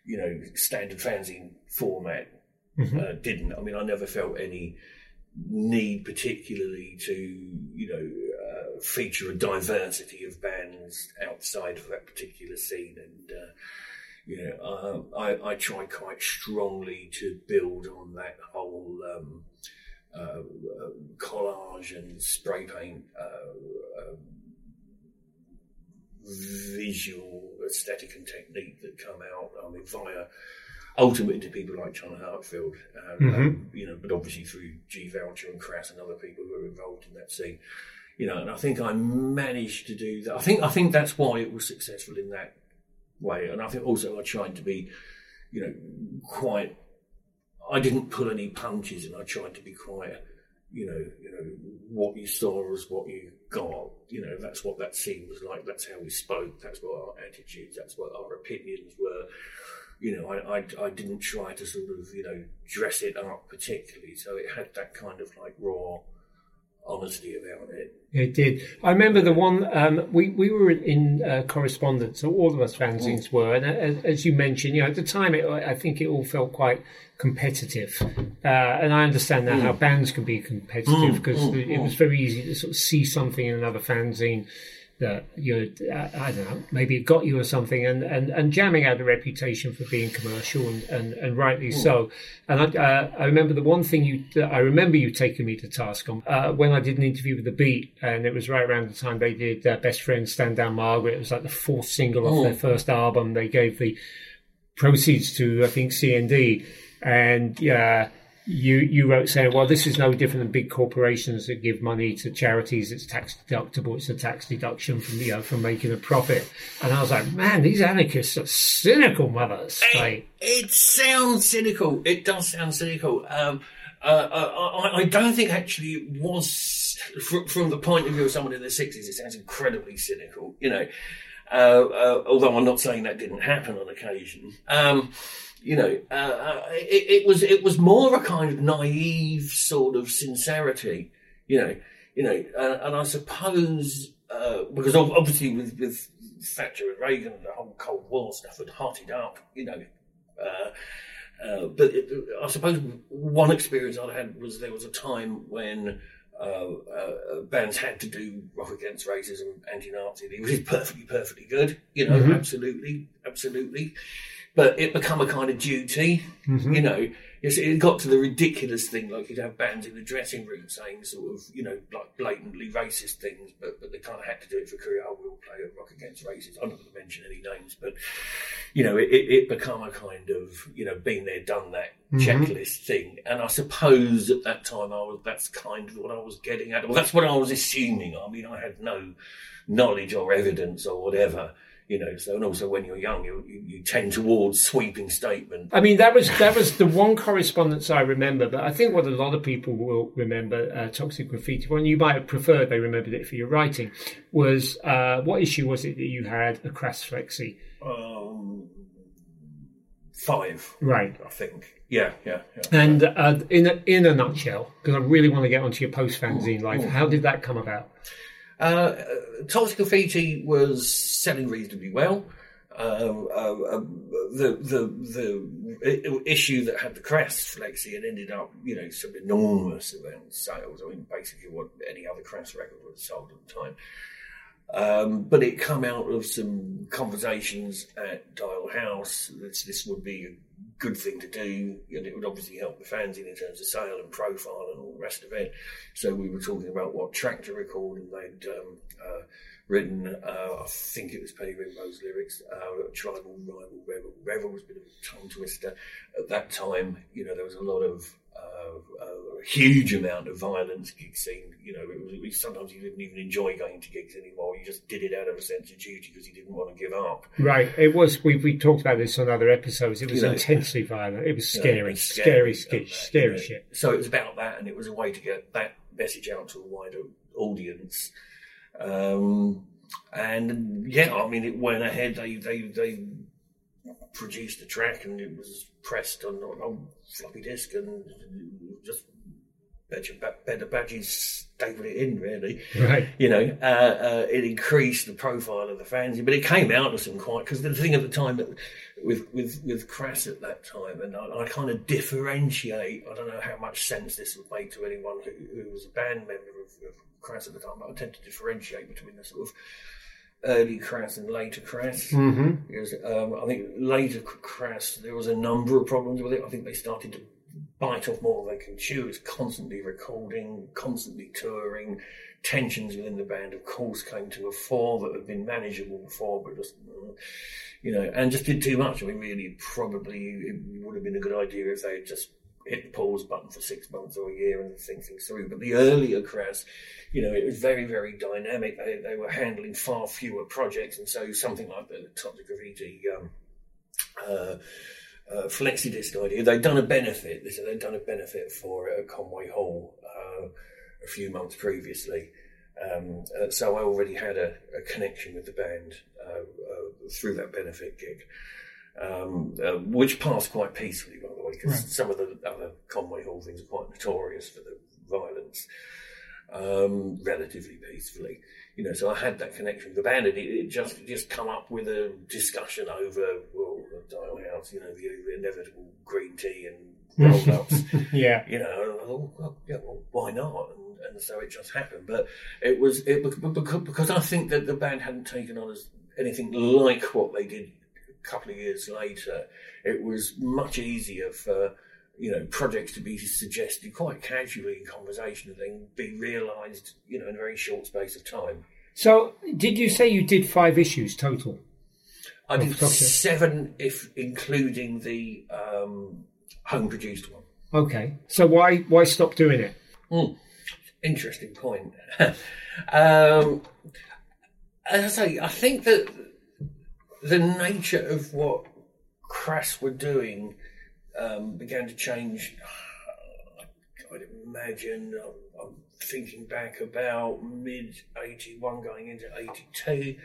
Speaker 2: you know, standard fanzine format
Speaker 1: Mm-hmm.
Speaker 2: uh, didn't. I mean, I never felt any need particularly to, you know, uh, feature a diversity of bands outside of that particular scene. And, uh, you know, uh, I, I try quite strongly to build on that whole um, uh, uh, collage and spray paint uh, um, visual aesthetic and technique that come out. I mean, via ultimately to people like John Heartfield, um,
Speaker 1: Mhm.
Speaker 2: um, you know, but obviously through Gee Vaucher and Crass and other people who are involved in that scene. You know, and I think I managed to do that. I think I think that's why it was successful in that way. And I think also I tried to be, you know, quite. I didn't pull any punches, and I tried to be quite, you know, you know, what you saw was what you got. You know, that's what that scene was like. That's how we spoke. That's what our attitudes. That's what our opinions were. You know, I, I, I didn't try to sort of, you know, dress it up particularly. So it had that kind of like raw honesty about it.
Speaker 1: It did. I remember the one um, we we were in uh, correspondence, so all of us fanzines were, and as, as you mentioned, you know, at the time, it, I think it all felt quite competitive, uh, and I understand now how bands can be competitive because it was very easy to sort of see something in another fanzine that you know, I don't know, maybe it got you or something. And, and, and jamming had a reputation for being commercial and, and, and rightly so. And I, uh, I remember the one thing you, I remember you taking me to task on uh, when I did an interview with the Beat, and it was right around the time they did uh, Best Friends Stand Down Margaret. It was like the fourth single off their first album. They gave the proceeds to I think CND, and yeah, you you wrote saying, well, this is no different than big corporations that give money to charities. It's tax deductible. It's a tax deduction from you know from making a profit. And I was like, man, these anarchists are cynical mothers. Like,
Speaker 2: It sounds cynical. It does sound cynical. Um, uh, I, I- I don't think actually it was from, from the point of view of someone in the sixties. It sounds incredibly cynical. You know, uh, uh, although I'm not saying that didn't happen on occasion. Um, you know, uh, uh, it, it was it was more a kind of naive sort of sincerity. You know, you know, uh, and I suppose uh, because obviously with, with Thatcher and Reagan and the whole Cold War stuff had hotted up. You know. Uh, uh, but it, I suppose one experience I had was there was a time when uh, uh, bands had to do rock against racism, anti-Nazi, It was perfectly, perfectly good. You know, absolutely, absolutely. But it become a kind of duty. Mm-hmm. You know, it got to the ridiculous thing like you'd have bands in the dressing room saying sort of you know like blatantly racist things, but but they kind of had to do it for career. Oh, we'll play a rock against racism. I'm not going to mention any names, but you know, it, it, it become a kind of, you know, been there, done that mm-hmm. checklist thing. And I suppose at that time I was, that's kind of what I was getting at. Well, that's what I was assuming. I mean, I had no knowledge or evidence or whatever, you know, so, and also when you're young, you, you, you tend towards sweeping statements.
Speaker 1: I mean, that was that was the one correspondence I remember. But I think what a lot of people will remember, uh, Toxic Grafity, one you might have preferred, they remembered it for your writing, was uh, what issue was it that you had a Crass flexi?
Speaker 2: Um, five,
Speaker 1: Right.
Speaker 2: I think. Yeah, yeah, yeah.
Speaker 1: And uh, in a, in a nutshell, because I really want to get onto your post fanzine life, how did that come about?
Speaker 2: Uh, Toxic Grafity was selling reasonably well. Uh, um, the the the issue that had the Crass flexi had ended up, you know, some enormous amount of sales. I mean, basically what any other Crass record would have sold at the time. Um, but it come out of some conversations at Dial House. This this would be a good thing to do, and it would obviously help the fanzine in terms of sale and profile and all the rest of it. So we were talking about what track to record, and they'd um, uh, written, uh, I think it was Penny Rimbaud's lyrics, uh, Tribal Ribal Revel. Rebel was a bit of a tongue twister. At that time, you know, there was a lot of uh, a huge amount of violence gig scene. You know, it was, sometimes you didn't even enjoy going to gigs anymore. You just did it out of a sense of duty because you didn't want to give up.
Speaker 1: Right. It was. We we talked about this on other episodes. It was
Speaker 2: You know,
Speaker 1: intensely violent. It was
Speaker 2: you know,
Speaker 1: scary, scary, scary,
Speaker 2: that,
Speaker 1: scary
Speaker 2: you know.
Speaker 1: shit.
Speaker 2: So it was about that, and it was a way to get that message out to a wider audience. Um, and yeah, I mean, it went ahead. They they they produced the track, and it was pressed on on, floppy disk, and just better, badges stapled it in, really.
Speaker 1: Right.
Speaker 2: You know, uh, uh, it increased the profile of the fanzine, but it came out of some quite because the thing at the time that with with with Crass at that time, and I, I, kind of differentiate. I don't know how much sense this would make to anyone who, who was a band member of, of Crass at the time, but I tend to differentiate between the sort of early Crass and later Crass.
Speaker 1: Mm-hmm.
Speaker 2: Because um, I think later Crass, there was a number of problems with it. I think they started to bite off more than they can chew. It's constantly recording, constantly touring. Tensions within the band, of course, came to a fore that had been manageable before, but just, you know, and just did too much. I mean, really, probably it would have been a good idea if they had just hit the pause button for six months or a year and think things through. But the earlier Crass, you know, it was very, very dynamic. They, they were handling far fewer projects, and so something like the Toxic Grafity. Um, uh, uh, flexidisc idea. They'd done a benefit. They'd done a benefit for Conway Hall uh, a few months previously. Um, uh, so I already had a, a connection with the band uh, uh, through that benefit gig, um, uh, which passed quite peacefully, by the way, because right. some of the other Conway Hall things are quite notorious for the violence. Um, relatively peacefully, you know. So I had that connection with the band, and it, it just just come up with a discussion over well, Dial House, you know, the inevitable green tea and roll ups.
Speaker 1: yeah.
Speaker 2: You know, thought, well, yeah, well, why not? And, and, so it just happened. But it was it because, because I think that the band hadn't taken on as anything like what they did couple of years later. It was much easier for you know projects to be suggested quite casually in conversation and then be realised, you know, in a very short space of time.
Speaker 1: So, did you say you did five issues total?
Speaker 2: I did seven, if including the um, home produced one.
Speaker 1: Okay, so why why stop doing it?
Speaker 2: Mm. Interesting point. um, as I say, I think that the nature of what Crass were doing um, began to change. I'd imagine. I'm, I'm thinking back about mid '81, going into '82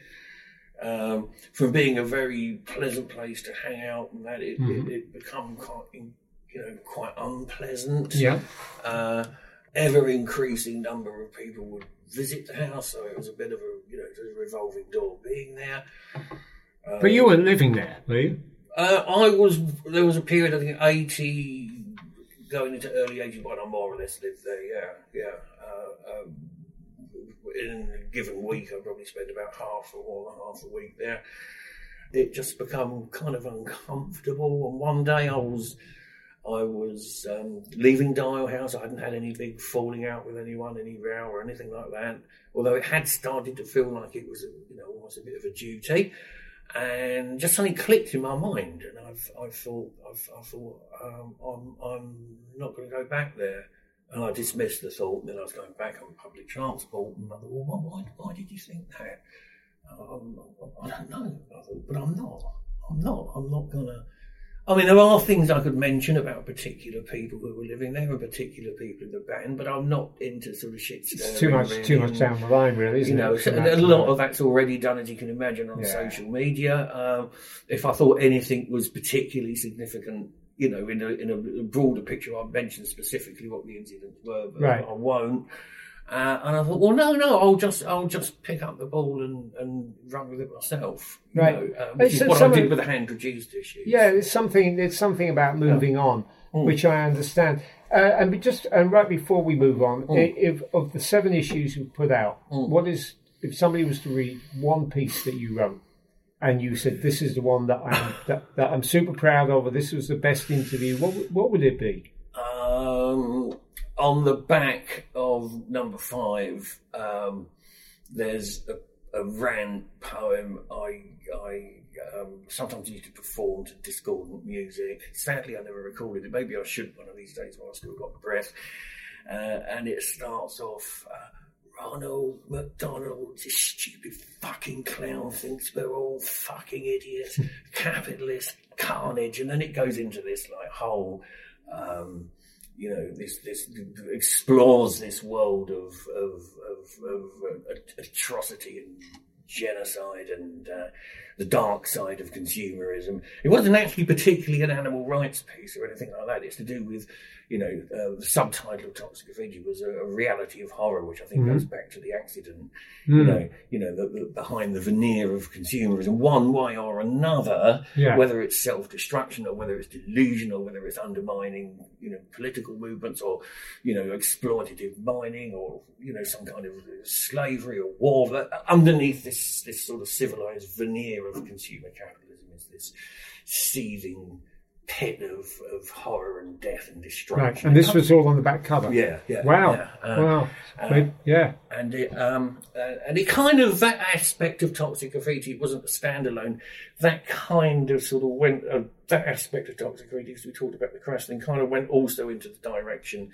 Speaker 2: um, from being a very pleasant place to hang out and that it, mm-hmm. it, it become quite, you know, quite unpleasant.
Speaker 1: Yeah.
Speaker 2: Uh, ever increasing number of people would visit the house, so it was a bit of a, you know, a revolving door being there.
Speaker 1: Um, but you weren't living there, were you?
Speaker 2: Uh, I was. There was a period, I think, eighty, going into early eighty-one. I more or less lived there. Yeah, yeah. Uh, um, in a given week, I probably spent about half or more than half a week there. It just become kind of uncomfortable. And one day I was, I was um, leaving Dial House. I hadn't had any big falling out with anyone, any row or anything like that. Although it had started to feel like it was, you know, almost a bit of a duty. And just something clicked in my mind, and I've, I thought, I've, I thought, um, I'm, I'm not going to go back there. And I dismissed the thought, then I was going back on public transport, and I thought, well, why, why did you think that? Um, I don't know, I thought, but I'm not. I'm not. I'm not going to. I mean, there are things I could mention about particular people who were living there, or particular people in the band, but I'm not into sort of shit.
Speaker 1: It's too much, too much down the line, really, isn't
Speaker 2: you know? So a lot of that's already done, as you can imagine, on yeah. social media. Um, if I thought anything was particularly significant you know, in a, in a broader picture, I'll mention specifically what the incidents were, but right. I won't. Uh, and I thought, well, no, no, I'll just, I'll just pick up the ball and, and run with it myself. right. Know, um, which is what I did with the hand produced issue.
Speaker 1: Yeah, it's something, it's something about moving yeah. on, mm. which I understand. Uh, and just, and right before we move on, mm. if of the seven issues you put out, mm. what is, if somebody was to read one piece that you wrote, and you said this is the one that I'm that, that I'm super proud of, or this was the best interview, what what would it be?
Speaker 2: On the back of number five, um, there's a, a rant poem I I um, sometimes used to perform to discordant music. Sadly, I never recorded it. Maybe I should one of these days while I still got the breath. Uh, and it starts off. Uh, Ronald McDonald, this stupid fucking clown thinks we're all fucking idiots, capitalist carnage, and then it goes into this like whole, um, you know, this this explores this world of of, of, of uh, atrocity and genocide and uh, the dark side of consumerism. It wasn't actually particularly an animal rights piece or anything like that. It's to do with, you know, uh, the subtitle of Toxic Grafity was a, a, reality of horror, which I think mm-hmm. goes back to the accident. Mm. You know, you know, the, the, behind the veneer of consumerism, one way or another, yeah. whether it's self-destruction or whether it's delusion or whether it's undermining, you know, political movements or, you know, exploitative mining or, you know, some kind of slavery or war. Underneath this this sort of civilized veneer of consumer capitalism is this seething pit of, of horror and death and destruction.
Speaker 1: Right, and this was all on the back cover.
Speaker 2: Yeah, yeah.
Speaker 1: Wow,
Speaker 2: yeah.
Speaker 1: Uh, wow. Uh, yeah,
Speaker 2: and it um uh, and it kind of that aspect of Toxic Grafity it wasn't a standalone. That kind of sort of went uh, that aspect of Toxic Grafity, as we talked about the Crass thing, kind of went also into the direction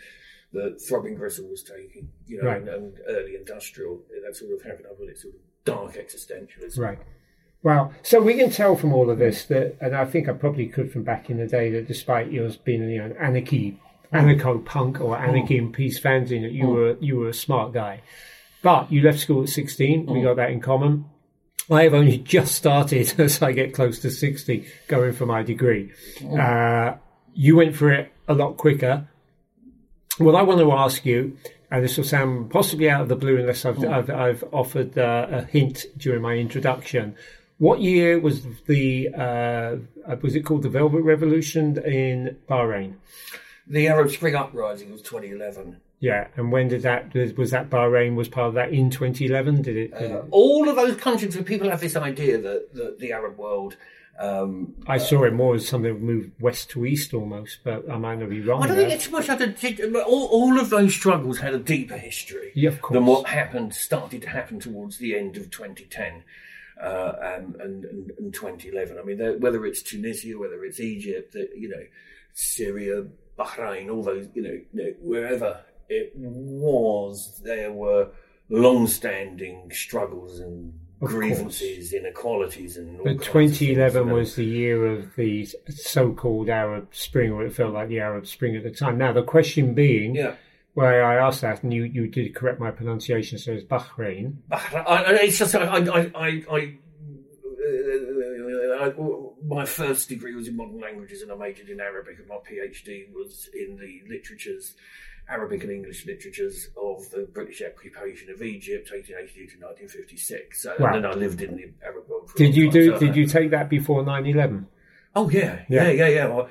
Speaker 2: that Throbbing Gristle was taking, you know, right. and, and, early industrial. That sort of having a sort of dark existentialism.
Speaker 1: Right. Well, so we can tell from all of this that, and I think I probably could from back in the day, that despite yours being you know, an anarchy, anarcho punk or anarchy and peace fanzine, that you mm. were you were a smart guy. But you left school at sixteen. We got that in common. I have only just started as I get close to sixty, going for my degree. Uh, you went for it a lot quicker. What I want to ask you and this will sound possibly out of the blue unless I've, I've, I've, offered uh, a hint during my introduction. What year was the uh, was it called the Velvet Revolution in Bahrain?
Speaker 2: The Arab Spring uprising was 2011.
Speaker 1: Yeah, and when did that was that Bahrain was part of that in 2011? Did it? Did
Speaker 2: uh, it? All of those countries where people have this idea that, that the Arab world um,
Speaker 1: I saw it more as something that moved west to east almost, but I might not be wrong.
Speaker 2: I don't think it's much. A, all, all of those struggles had a deeper history
Speaker 1: yeah,
Speaker 2: than what happened started to happen towards the end of 2010. Uh, and, and, and, 2011. I mean, whether it's Tunisia, whether it's Egypt, you know, Syria, Bahrain, all those, you know, wherever it was, there were long-standing struggles and grievances, inequalities, and.
Speaker 1: but 2011 was the year of the so-called Arab Spring, or it felt like the Arab Spring at the time. Now the question being,
Speaker 2: yeah.
Speaker 1: Where I asked that, and you, you did correct my pronunciation, so it's Bahrain.
Speaker 2: Bahrain. It's just I, I, I, I uh, my first degree was in modern languages, and I majored in Arabic, and my PhD was in the literatures Arabic and English literatures of the British occupation of Egypt, 1882 to 1956. So, wow. And then I lived in the Arab world.
Speaker 1: did you do? Did you take that before 9/11?
Speaker 2: Oh yeah, yeah, yeah, yeah. yeah.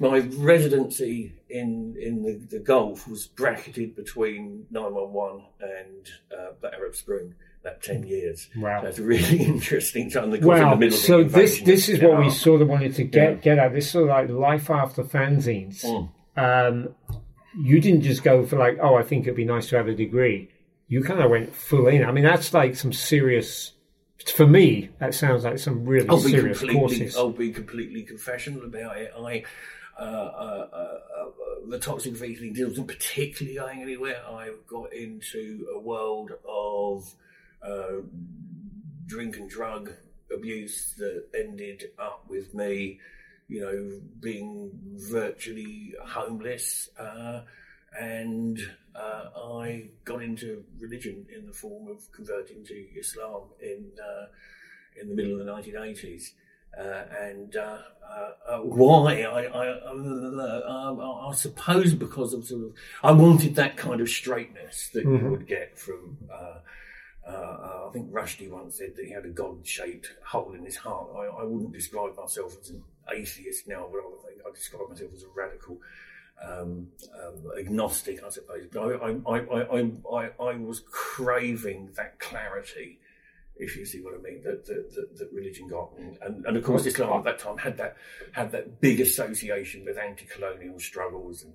Speaker 2: My, residency in in the, the Gulf was bracketed between 911 and uh, the Arab Spring that 10 years.
Speaker 1: Wow.
Speaker 2: That's really interesting time.
Speaker 1: Wow. so this this is what we sort of wanted to get yeah. get at. This sort of like life after fanzines. Mm. Um, you didn't just go for like, oh, I think it'd be nice to have a degree. You kind of went full in. I mean, that's like some serious. For me, that sounds like some really I'll serious courses.
Speaker 2: I'll be completely confessional about it. I. Uh, uh, uh, the toxic thing wasn't particularly going anywhere. I got into a world of drink and drug abuse that ended up with me you know, being virtually homeless. Uh, and uh, I got into religion in the form of converting to Islam in uh, in the middle of the 1980s. Uh, and uh, uh, why? I, I, I, suppose because of sort of I wanted that kind of straightness that mm-hmm. you would get from uh, uh, I think Rushdie once said that he had a God-shaped hole in his heart. I, I wouldn't describe myself as an atheist now, but I I describe myself as a radical um, um, agnostic, I suppose. But I, I, I, I, was craving that clarity, if you see what I mean, that that, that, religion got, and, and, of course Islam at that time had that had that big association with anti-colonial struggles and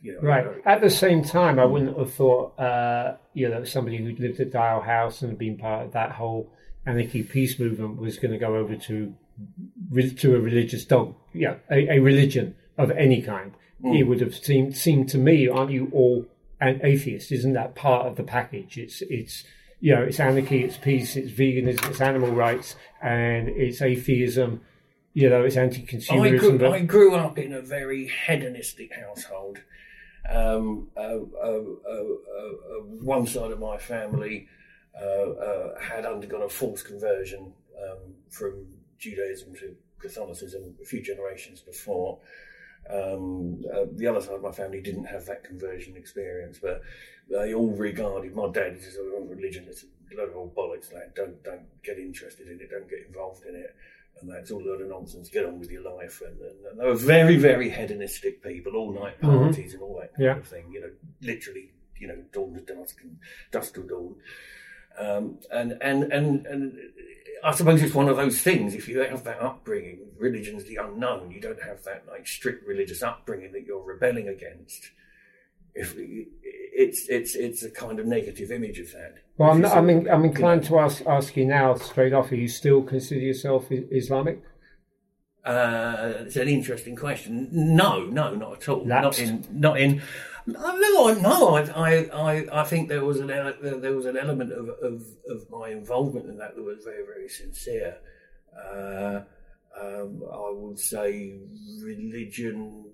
Speaker 2: you know.
Speaker 1: Right. At the same time, I wouldn't have thought, uh, you know, somebody who'd lived at Dial House and been part of that whole anarchy peace movement was going to go over to to a religious dog, yeah, a, a religion of any kind. Mm. It would have seemed seemed to me, aren't you all an atheist? Isn't that part of the package? It's it's you know it's anarchy, it's peace, it's veganism, it's animal rights, and it's atheism. You know, it's anti-consumerism. I
Speaker 2: grew, I grew up in a very hedonistic household. Um, uh, uh, uh, one side of my family had undergone a forced conversion um, from Judaism to Catholicism a few generations before. Um, uh, the other side of my family didn't have that conversion experience, but they all regarded my dad as a religion. It's a load of old bollocks. Like, don't don't get interested in it. Don't get involved in it. And that's all a load of nonsense. Get on with your life. And, and, and they were very very hedonistic people. All night parties and all that kind
Speaker 1: Yeah.
Speaker 2: of thing. You know, literally. You know, dawn to dusk and dusk to dawn. Um, and and and and I suppose it's one of those things. If you have that upbringing, religion's the unknown. You don't have that like strict religious upbringing that you're rebelling against. If it's it's it's a kind of negative image of that.
Speaker 1: Well, I'm, I'm, in, I'm
Speaker 2: you
Speaker 1: inclined
Speaker 2: know,
Speaker 1: to ask ask you now straight off. Are you still consider yourself Islamic?
Speaker 2: Uh, it's an interesting question. No, no, not at all.
Speaker 1: Lapsed?
Speaker 2: Not in, not in. No, no. I, I, I, I think there was an there was an element of, of, of my involvement in that that was very, very sincere. Uh, um, I would say religion,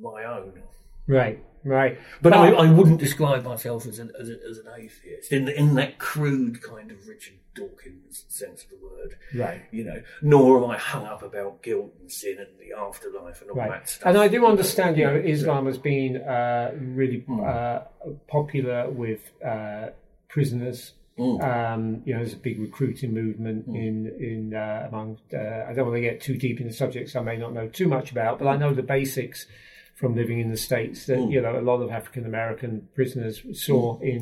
Speaker 2: my own.
Speaker 1: Right, right.
Speaker 2: But
Speaker 1: Well-
Speaker 2: I, I wouldn't describe myself as an as, a, as an atheist in in that crude kind of Richard Dawkins sense of the word.
Speaker 1: Right.
Speaker 2: You know, nor am I hung up about guilt and sin and the afterlife and all
Speaker 1: Right,
Speaker 2: that stuff.
Speaker 1: and I do understand. You know, Islam has been uh, really
Speaker 2: Hmm.
Speaker 1: uh, popular with uh, prisoners.
Speaker 2: Hmm.
Speaker 1: Um, you know, there's a big recruiting movement in in uh, among. Uh, I don't want to get too deep in the subjects I may not know too much about, but I know the basics from living in the states that
Speaker 2: Hmm.
Speaker 1: you know a lot of African American prisoners saw in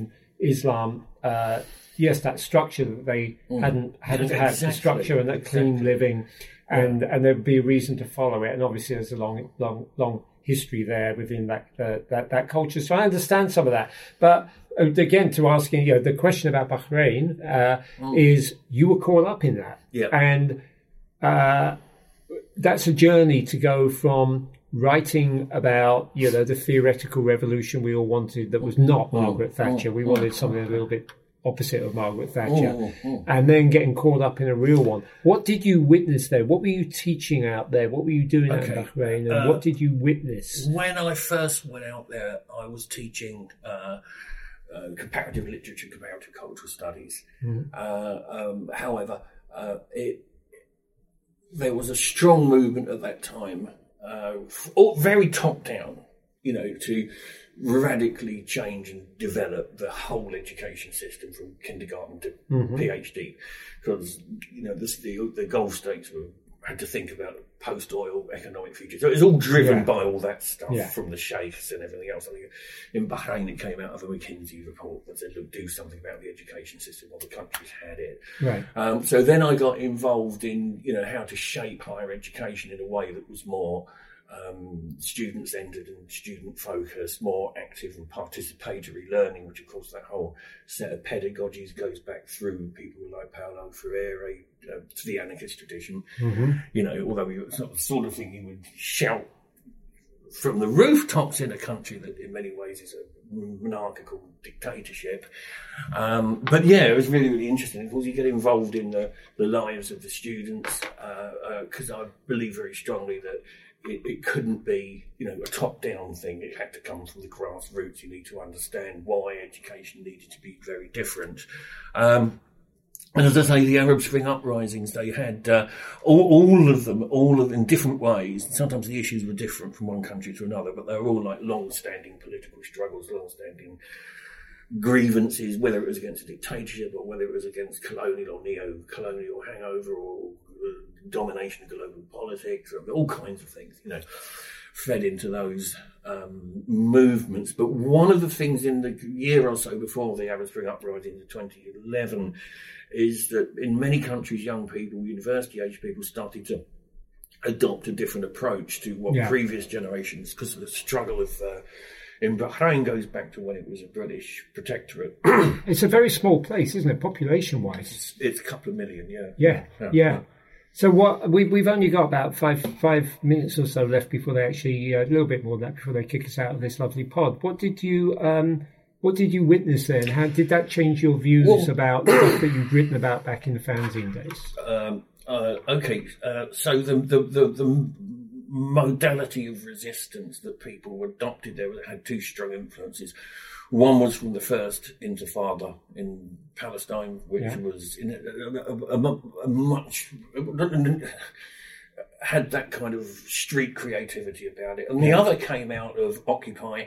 Speaker 1: Islam. Uh, yes, that structure that they hadn't hadn't had the. Structure and that clean living, and and there'd be a reason to follow it. And obviously, there's a long long long history there within that uh, that that culture. So I understand some of that, but. uh, Again, to asking you know the question about Bahrain uh, is you were caught up in that,
Speaker 2: Yeah.
Speaker 1: and uh, that's a journey to go from writing about you know the theoretical revolution we all wanted that was not Margaret Thatcher. We wanted something a little bit opposite of Margaret Thatcher, and then getting caught up in a real one. What did you witness there? What were you teaching out there? What were you doing out in
Speaker 2: Okay.
Speaker 1: Bahrain, and
Speaker 2: Uh,
Speaker 1: what did you witness?
Speaker 2: when I first went out there, I was teaching uh, uh, comparative literature, comparative cultural studies. Uh, um, however, uh, it, there was a strong movement at that time, uh, all very top down, you know, to radically change and develop the whole education system from kindergarten to PhD, because you know this, the the Gulf states were had to think about post-oil economic future. So it was all driven
Speaker 1: Yeah.
Speaker 2: by all that stuff
Speaker 1: Yeah.
Speaker 2: from the sheikhs and everything else. I think in Bahrain, it came out of a McKinsey report that said, "Look, do something about the education system." Well, the countries had it.
Speaker 1: Right.
Speaker 2: Um, so then I got involved in you know how to shape higher education in a way that was more um, student centered and student focused, more active and participatory learning, which of course that whole set of pedagogies goes back through people like Paulo Freire uh, to the anarchist tradition. You know, although it's not the sort of thing you would shout from the rooftops in a country that in many ways is a monarchical dictatorship. Um, but yeah, it was really, really interesting. Of course, you get involved in the, the lives of the students because I believe very strongly that it, it couldn't be, you know, a top-down thing. It had to come from the grassroots. You need to understand why education needed to be very different. Um, and as I say, the Arab Spring uprisings, they had uh, all, all of them, all of in different ways. Sometimes the issues were different from one country to another, but they were all like long-standing political struggles, long-standing grievances, whether it was against a dictatorship or whether it was against colonial or neo-colonial hangover or domination of global politics, all kinds of things, you know, fed into those um, movements. But one of the things in the year or so before the Arab Spring uprising in 2011 is that in many countries, young people, university age people, started to adopt a different approach to what
Speaker 1: Yeah.
Speaker 2: previous generations, because the struggle of uh, in Bahrain goes back to when it was a British protectorate.
Speaker 1: It's a very small place, isn't it, population wise?
Speaker 2: it's, it's a couple of million, yeah.
Speaker 1: Yeah, yeah. So what we we've only got about five five minutes or so left before they actually uh, a little bit more than that before they kick us out of this lovely pod. What did you um what did you witness then? How did that change your views
Speaker 2: Well-
Speaker 1: about stuff that you'd written about back in the fanzine days?
Speaker 2: Um, uh, okay, uh, so the, the, the, the modality of resistance that people adopted there had two strong influences. One was from the first Intifada in Palestine, which
Speaker 1: Yeah.
Speaker 2: was in a, a, a, a much had that kind of street creativity about it, and the other came out of Occupy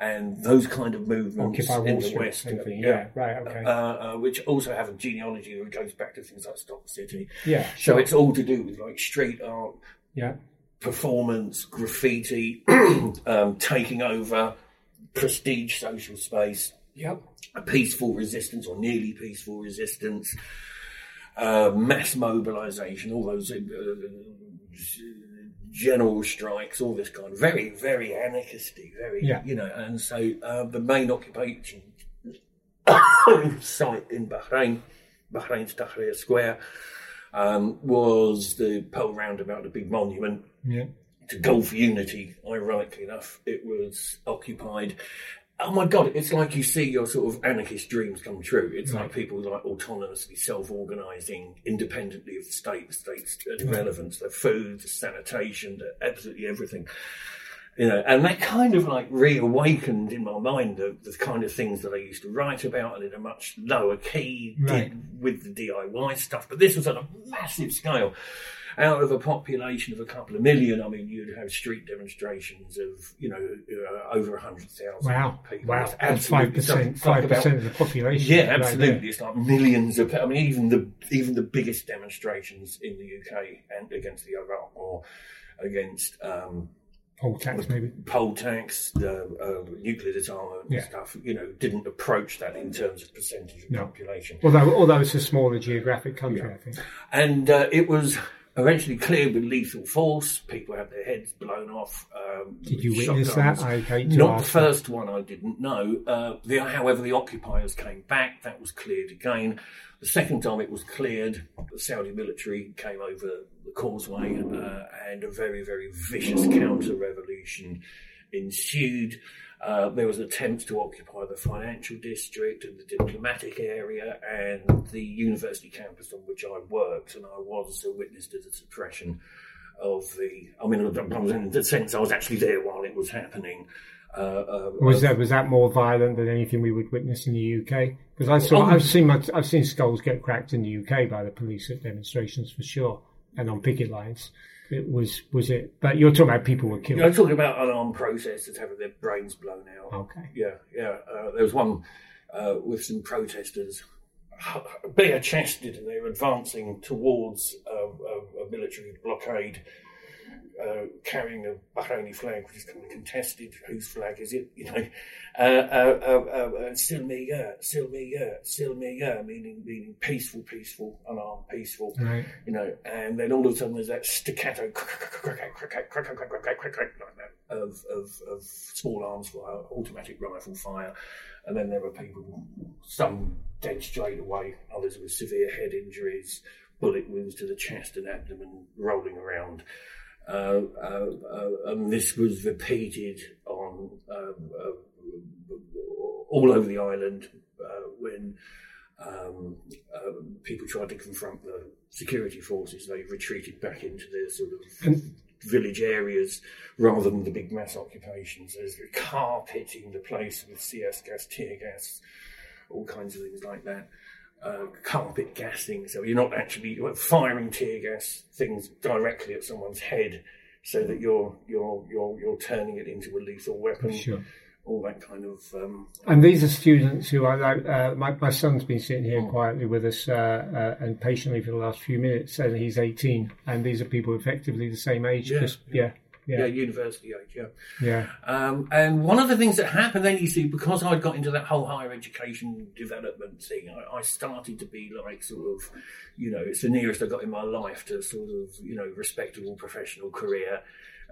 Speaker 2: and those kind of movements in the West.
Speaker 1: thing. Yeah, right, okay.
Speaker 2: Uh, uh, which also have a genealogy that goes back to things like Stock City.
Speaker 1: yeah,
Speaker 2: So it's all to do with like street art,
Speaker 1: yeah,
Speaker 2: performance, graffiti, um, taking over prestige social space,
Speaker 1: yep.
Speaker 2: a peaceful resistance or nearly peaceful resistance, uh, mass mobilization, all those uh, general strikes, all this kind of very, very anarchisty, very,
Speaker 1: Yeah.
Speaker 2: you know, and so uh, the main occupation site in Bahrain, Bahrain's Tahrir Square, um, was the Pearl roundabout, the big monument
Speaker 1: Yeah.
Speaker 2: To Gulf Unity, ironically enough, it was occupied. Oh my God, it's like you see your sort of anarchist dreams come true. It's mm. like people like autonomously self organizing independently of the state, the state's mm. irrelevance, their food, the sanitation, the, absolutely everything. You know, and that kind of like reawakened in my mind the, the kind of things that I used to write about and in a much lower key
Speaker 1: Right.
Speaker 2: did with the DIY stuff. But this was on a massive scale out of a population of a couple of million, I mean, you'd have street demonstrations of, you know, uh, over 100,000
Speaker 1: Wow,
Speaker 2: people.
Speaker 1: wow. That's five percent, five percent of the population.
Speaker 2: Yeah,
Speaker 1: right
Speaker 2: absolutely. It's like millions of. People. I mean, even the even the biggest demonstrations in the UK and against the Iraq War, against um,
Speaker 1: Poll tax, maybe.
Speaker 2: poll tax, the uh, nuclear disarmament
Speaker 1: Yeah.
Speaker 2: stuff, you know, didn't approach that in terms of percentage of
Speaker 1: No.
Speaker 2: population.
Speaker 1: Although, although it's a smaller geographic country, I think.
Speaker 2: and uh, it was eventually cleared with lethal force. People had their heads blown off. Um,
Speaker 1: Did you witness that? I hate to
Speaker 2: Not the first one, I didn't know. Uh, the, however, the occupiers came back. That was cleared again. The second time it was cleared, the Saudi military came over the causeway, uh, and a very, very vicious counter-revolution ensued. Uh, there was attempts to occupy the financial district and the diplomatic area and the university campus on which I worked, and I was a witness to the suppression of the. I mean, I was in the sense I was actually there while it was happening. Uh, uh,
Speaker 1: Was that was that more violent than anything we would witness in the UK? Because I saw,
Speaker 2: Oh.
Speaker 1: I've seen, much, I've seen skulls get cracked in the UK by the police at demonstrations for sure, and on picket lines. It was, was it? But you're talking about people were killed.
Speaker 2: You're talking about unarmed protesters having their brains blown out.
Speaker 1: Okay.
Speaker 2: Yeah, yeah. Uh, there was one uh, with some protesters, bare chested, and they were advancing towards uh, a, a military blockade, uh, carrying a Bahraini flag, which is kind of contested. Whose flag is it? You know, uh, uh, uh, uh, uh, Silmiya, Silmiya, Silmiya, meaning meaning peaceful, peaceful, unarmed, peaceful
Speaker 1: Right.
Speaker 2: you know, and then all of a sudden there's that staccato of, of, of small arms fire, automatic rifle fire, and then there were people, some dead straight away, others with severe head injuries, bullet wounds to the chest and abdomen, rolling around. Uh, uh, uh, and this was repeated on um, uh, all over the island uh, when um, um, people tried to confront the security forces. They retreated back into their sort of village areas rather than the big mass occupations. There's the carpeting the place with CS gas, tear gas, all kinds of things like that. Uh, carpet gassing, so you're not actually you're firing tear gas things directly at someone's head, so that you're you're you're you're turning it into a lethal weapon.
Speaker 1: Sure.
Speaker 2: All that kind of um,
Speaker 1: And these are students who are like, uh, my, my son's been sitting here quietly with us uh, uh, and patiently for the last few minutes, and he's 18. And these are people effectively the same age.
Speaker 2: Yeah,
Speaker 1: just, yeah,
Speaker 2: yeah,
Speaker 1: yeah,
Speaker 2: university age, yeah.
Speaker 1: yeah.
Speaker 2: Um, and one of the things that happened then, you see, because I'd got into that whole higher education development thing, I, I started to be like sort of, you know, it's the nearest I got in my life to sort of, you know, respectable professional career.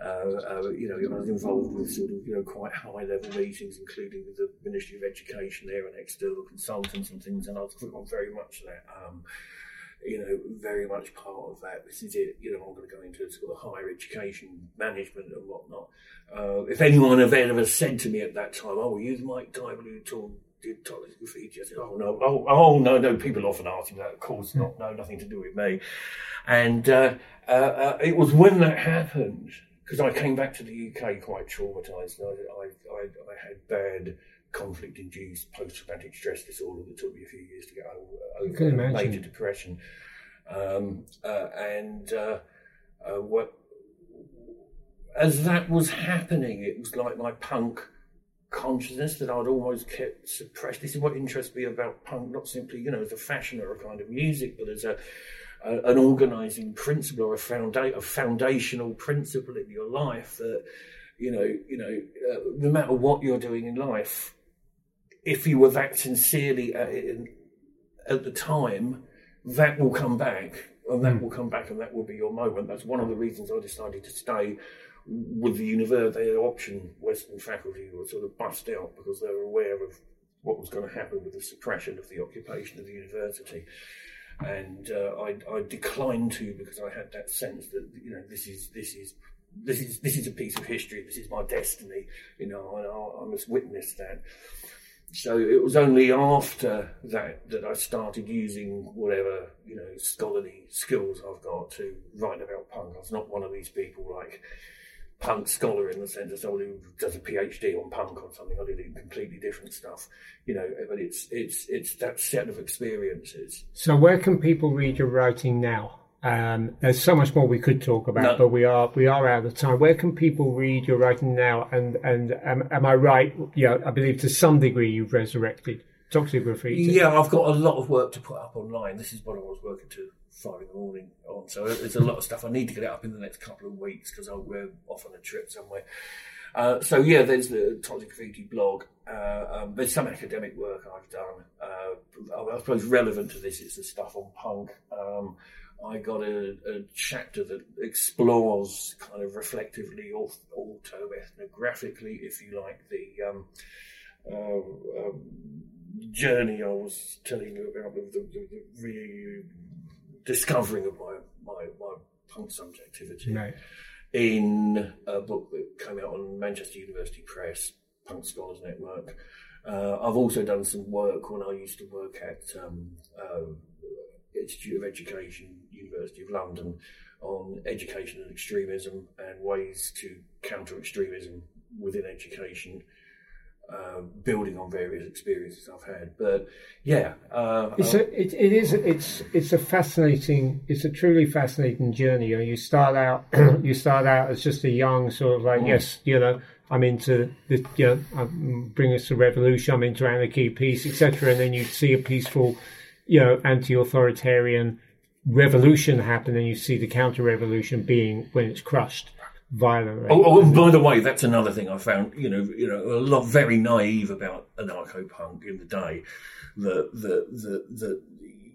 Speaker 2: Uh, uh, you know, I was involved with sort of, you know, quite high level meetings, including with the Ministry of Education there and external consultants and things, and I was very much that. Um, you know, very much part of that. This is it. You know, I'm going to go into sort of higher education management and whatnot. Uh, if anyone had ever said to me at that time, "Oh, were you Mike Diboll who told, did toilet graffiti?" I said, "Oh no, oh, oh no, no." People often ask me that. Of course not. No, nothing to do with me. And uh, uh, uh, it was when that happened, because I came back to the UK quite traumatized. I, I, I, I had bad conflict-induced post-traumatic stress disorder that took me a few years to get over, major depression. Um, uh, and uh, uh, what as that was happening, it was like my punk consciousness that I'd almost kept suppressed. This is what interests me about punk, not simply, you know, as a fashion or a kind of music, but as a, a an organizing principle or a, founda- a foundational principle in your life that, you know, you know, uh, no matter what you're doing in life, if you were that sincerely at, it, at the time, that will come back and that mm. will come back and that will be your moment. That's one of the reasons I decided to stay with the university, their option Western faculty were sort of bust out because they were aware of what was going to happen with the suppression of the occupation of the university. And uh, I, I declined to because I had that sense that you know this is this is this is this is a piece of history. This is my destiny. You know, and I, I must witness that so it was only after that that I started using whatever you know scholarly skills I've got to write about punk. I was not one of these people like punk scholar in the sense of someone who does a PhD on punk or something. I did completely different stuff, you know. But it's it's it's that set of experiences.
Speaker 1: So where can people read your writing now? Um, there's so much more we could talk about, no. but we are we are out of time. Where can people read your writing now? And and am, am I right? Yeah, I believe to some degree you've resurrected Toxic Grafity.
Speaker 2: Yeah, I've got a lot of work to put up online. This is what I was working to five in the morning on, so there's a lot of stuff. I need to get it up in the next couple of weeks because we're off on a trip somewhere. Uh, so yeah, there's the Toxic Grafity blog. Uh, um, there's some academic work I've done. Uh, I suppose relevant to this is the stuff on punk. Um, I got a, a, chapter that explores kind of reflectively, auto-ethnographically, if you like, the um, uh, um, journey I was telling you about, the, the, the re- discovering of my, my, my punk subjectivity.
Speaker 1: Right.
Speaker 2: In a book that came out on Manchester University Press, Punk Scholars Network. Uh, I've also done some work when I used to work at um, uh, Institute of Education, University of London, on education and extremism and ways to counter extremism within education. Uh, building on various experiences I've had, but yeah, uh,
Speaker 1: it's a, it, it is it's it's a fascinating, it's a truly fascinating journey. You, know, you start out you start out as just a young sort of like mm. yes, you know, I'm into the you know, I'm bring us to revolution, I'm into anarchy, peace, etc. And then you see a peaceful you know, anti-authoritarian revolution happen, and you see the counter-revolution being when it's crushed violently.
Speaker 2: Oh, oh, and by the way, that's another thing I found. You know, you know, a lot very naive about anarcho-punk in the day. That the the the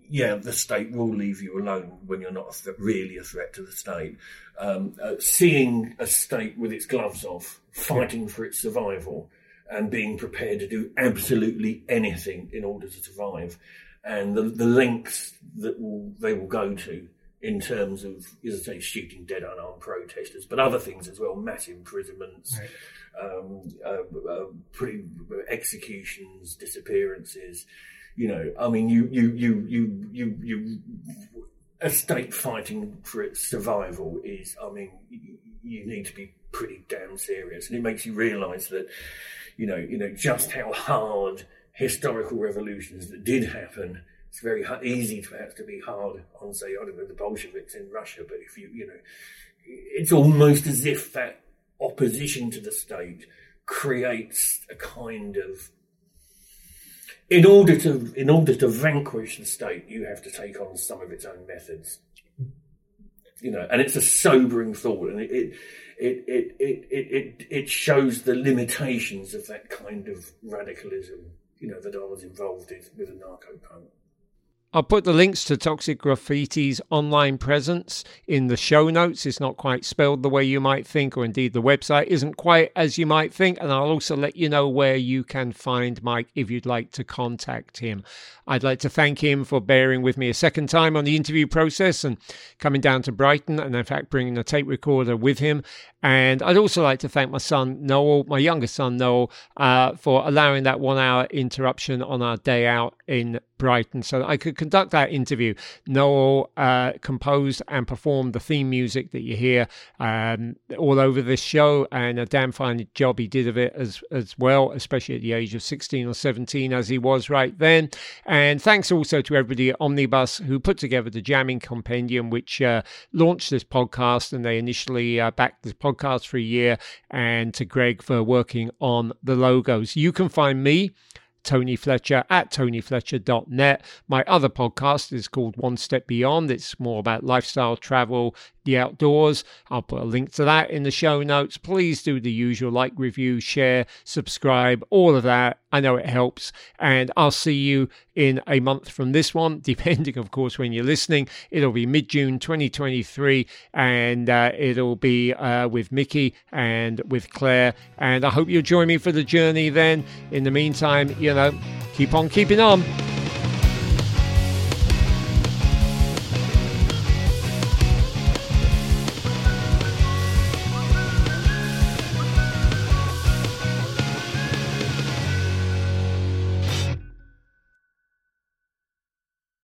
Speaker 2: yeah, the state will leave you alone when you're not a th- really a threat to the state. Um, uh, seeing a state with its gloves off, fighting yeah. for its survival, and being prepared to do absolutely anything in order to survive and the, the lengths that will, they will go to in terms of, as I say, shooting dead unarmed protesters, but other things as well, mass imprisonments, right. um, uh, uh, pre- executions, disappearances. You know, I mean, you, you, you, you, you, you, a state fighting for its survival is, I mean, you, you need to be pretty damn serious, and it makes you realise that, you know, you know just how hard historical revolutions that did happen. It's very easy perhaps to be hard on, say, I don't know, the Bolsheviks in Russia, but if you, you know, it's almost as if that opposition to the state creates a kind of in order to in order to vanquish the state, you have to take on some of its own methods. You know, and it's a sobering thought, and it it it it it it, it shows the limitations of that kind of radicalism you know, that I was involved in with anarcho-punk.
Speaker 1: I'll put the links to Toxic Grafity's online presence in the show notes. It's not quite spelled the way you might think, or indeed the website isn't quite as you might think. And I'll also let you know where you can find Mike if you'd like to contact him. I'd like to thank him for bearing with me a second time on the interview process and coming down to Brighton and, in fact, bringing a tape recorder with him. And I'd also like to thank my son Noel, my youngest son Noel, uh, for allowing that one hour interruption on our day out in Brighton so I could conduct that interview. Noel uh, composed and performed the theme music that you hear um, all over this show, and a damn fine job he did of it as as well, especially at the age of 16 or 17 as he was right then. And thanks also to everybody at Omnibus who put together the Jamming Compendium, which uh, launched this podcast, and they initially uh, backed this podcast for a year, and to Greg for working on the logos. You can find me Tony Fletcher at tonyfletcher.net. My other podcast is called One Step Beyond. It's more about lifestyle, travel, the outdoors. I'll put a link to that in the show notes. Please do the usual like, review, share, subscribe, all of that. I know it helps. And I'll see you in a month from this one, depending, of course, when you're listening. It'll be mid June 2023, and uh, it'll be uh, with Mickey and with Clare. And I hope you'll join me for the journey then. In the meantime, you know, keep on keeping on.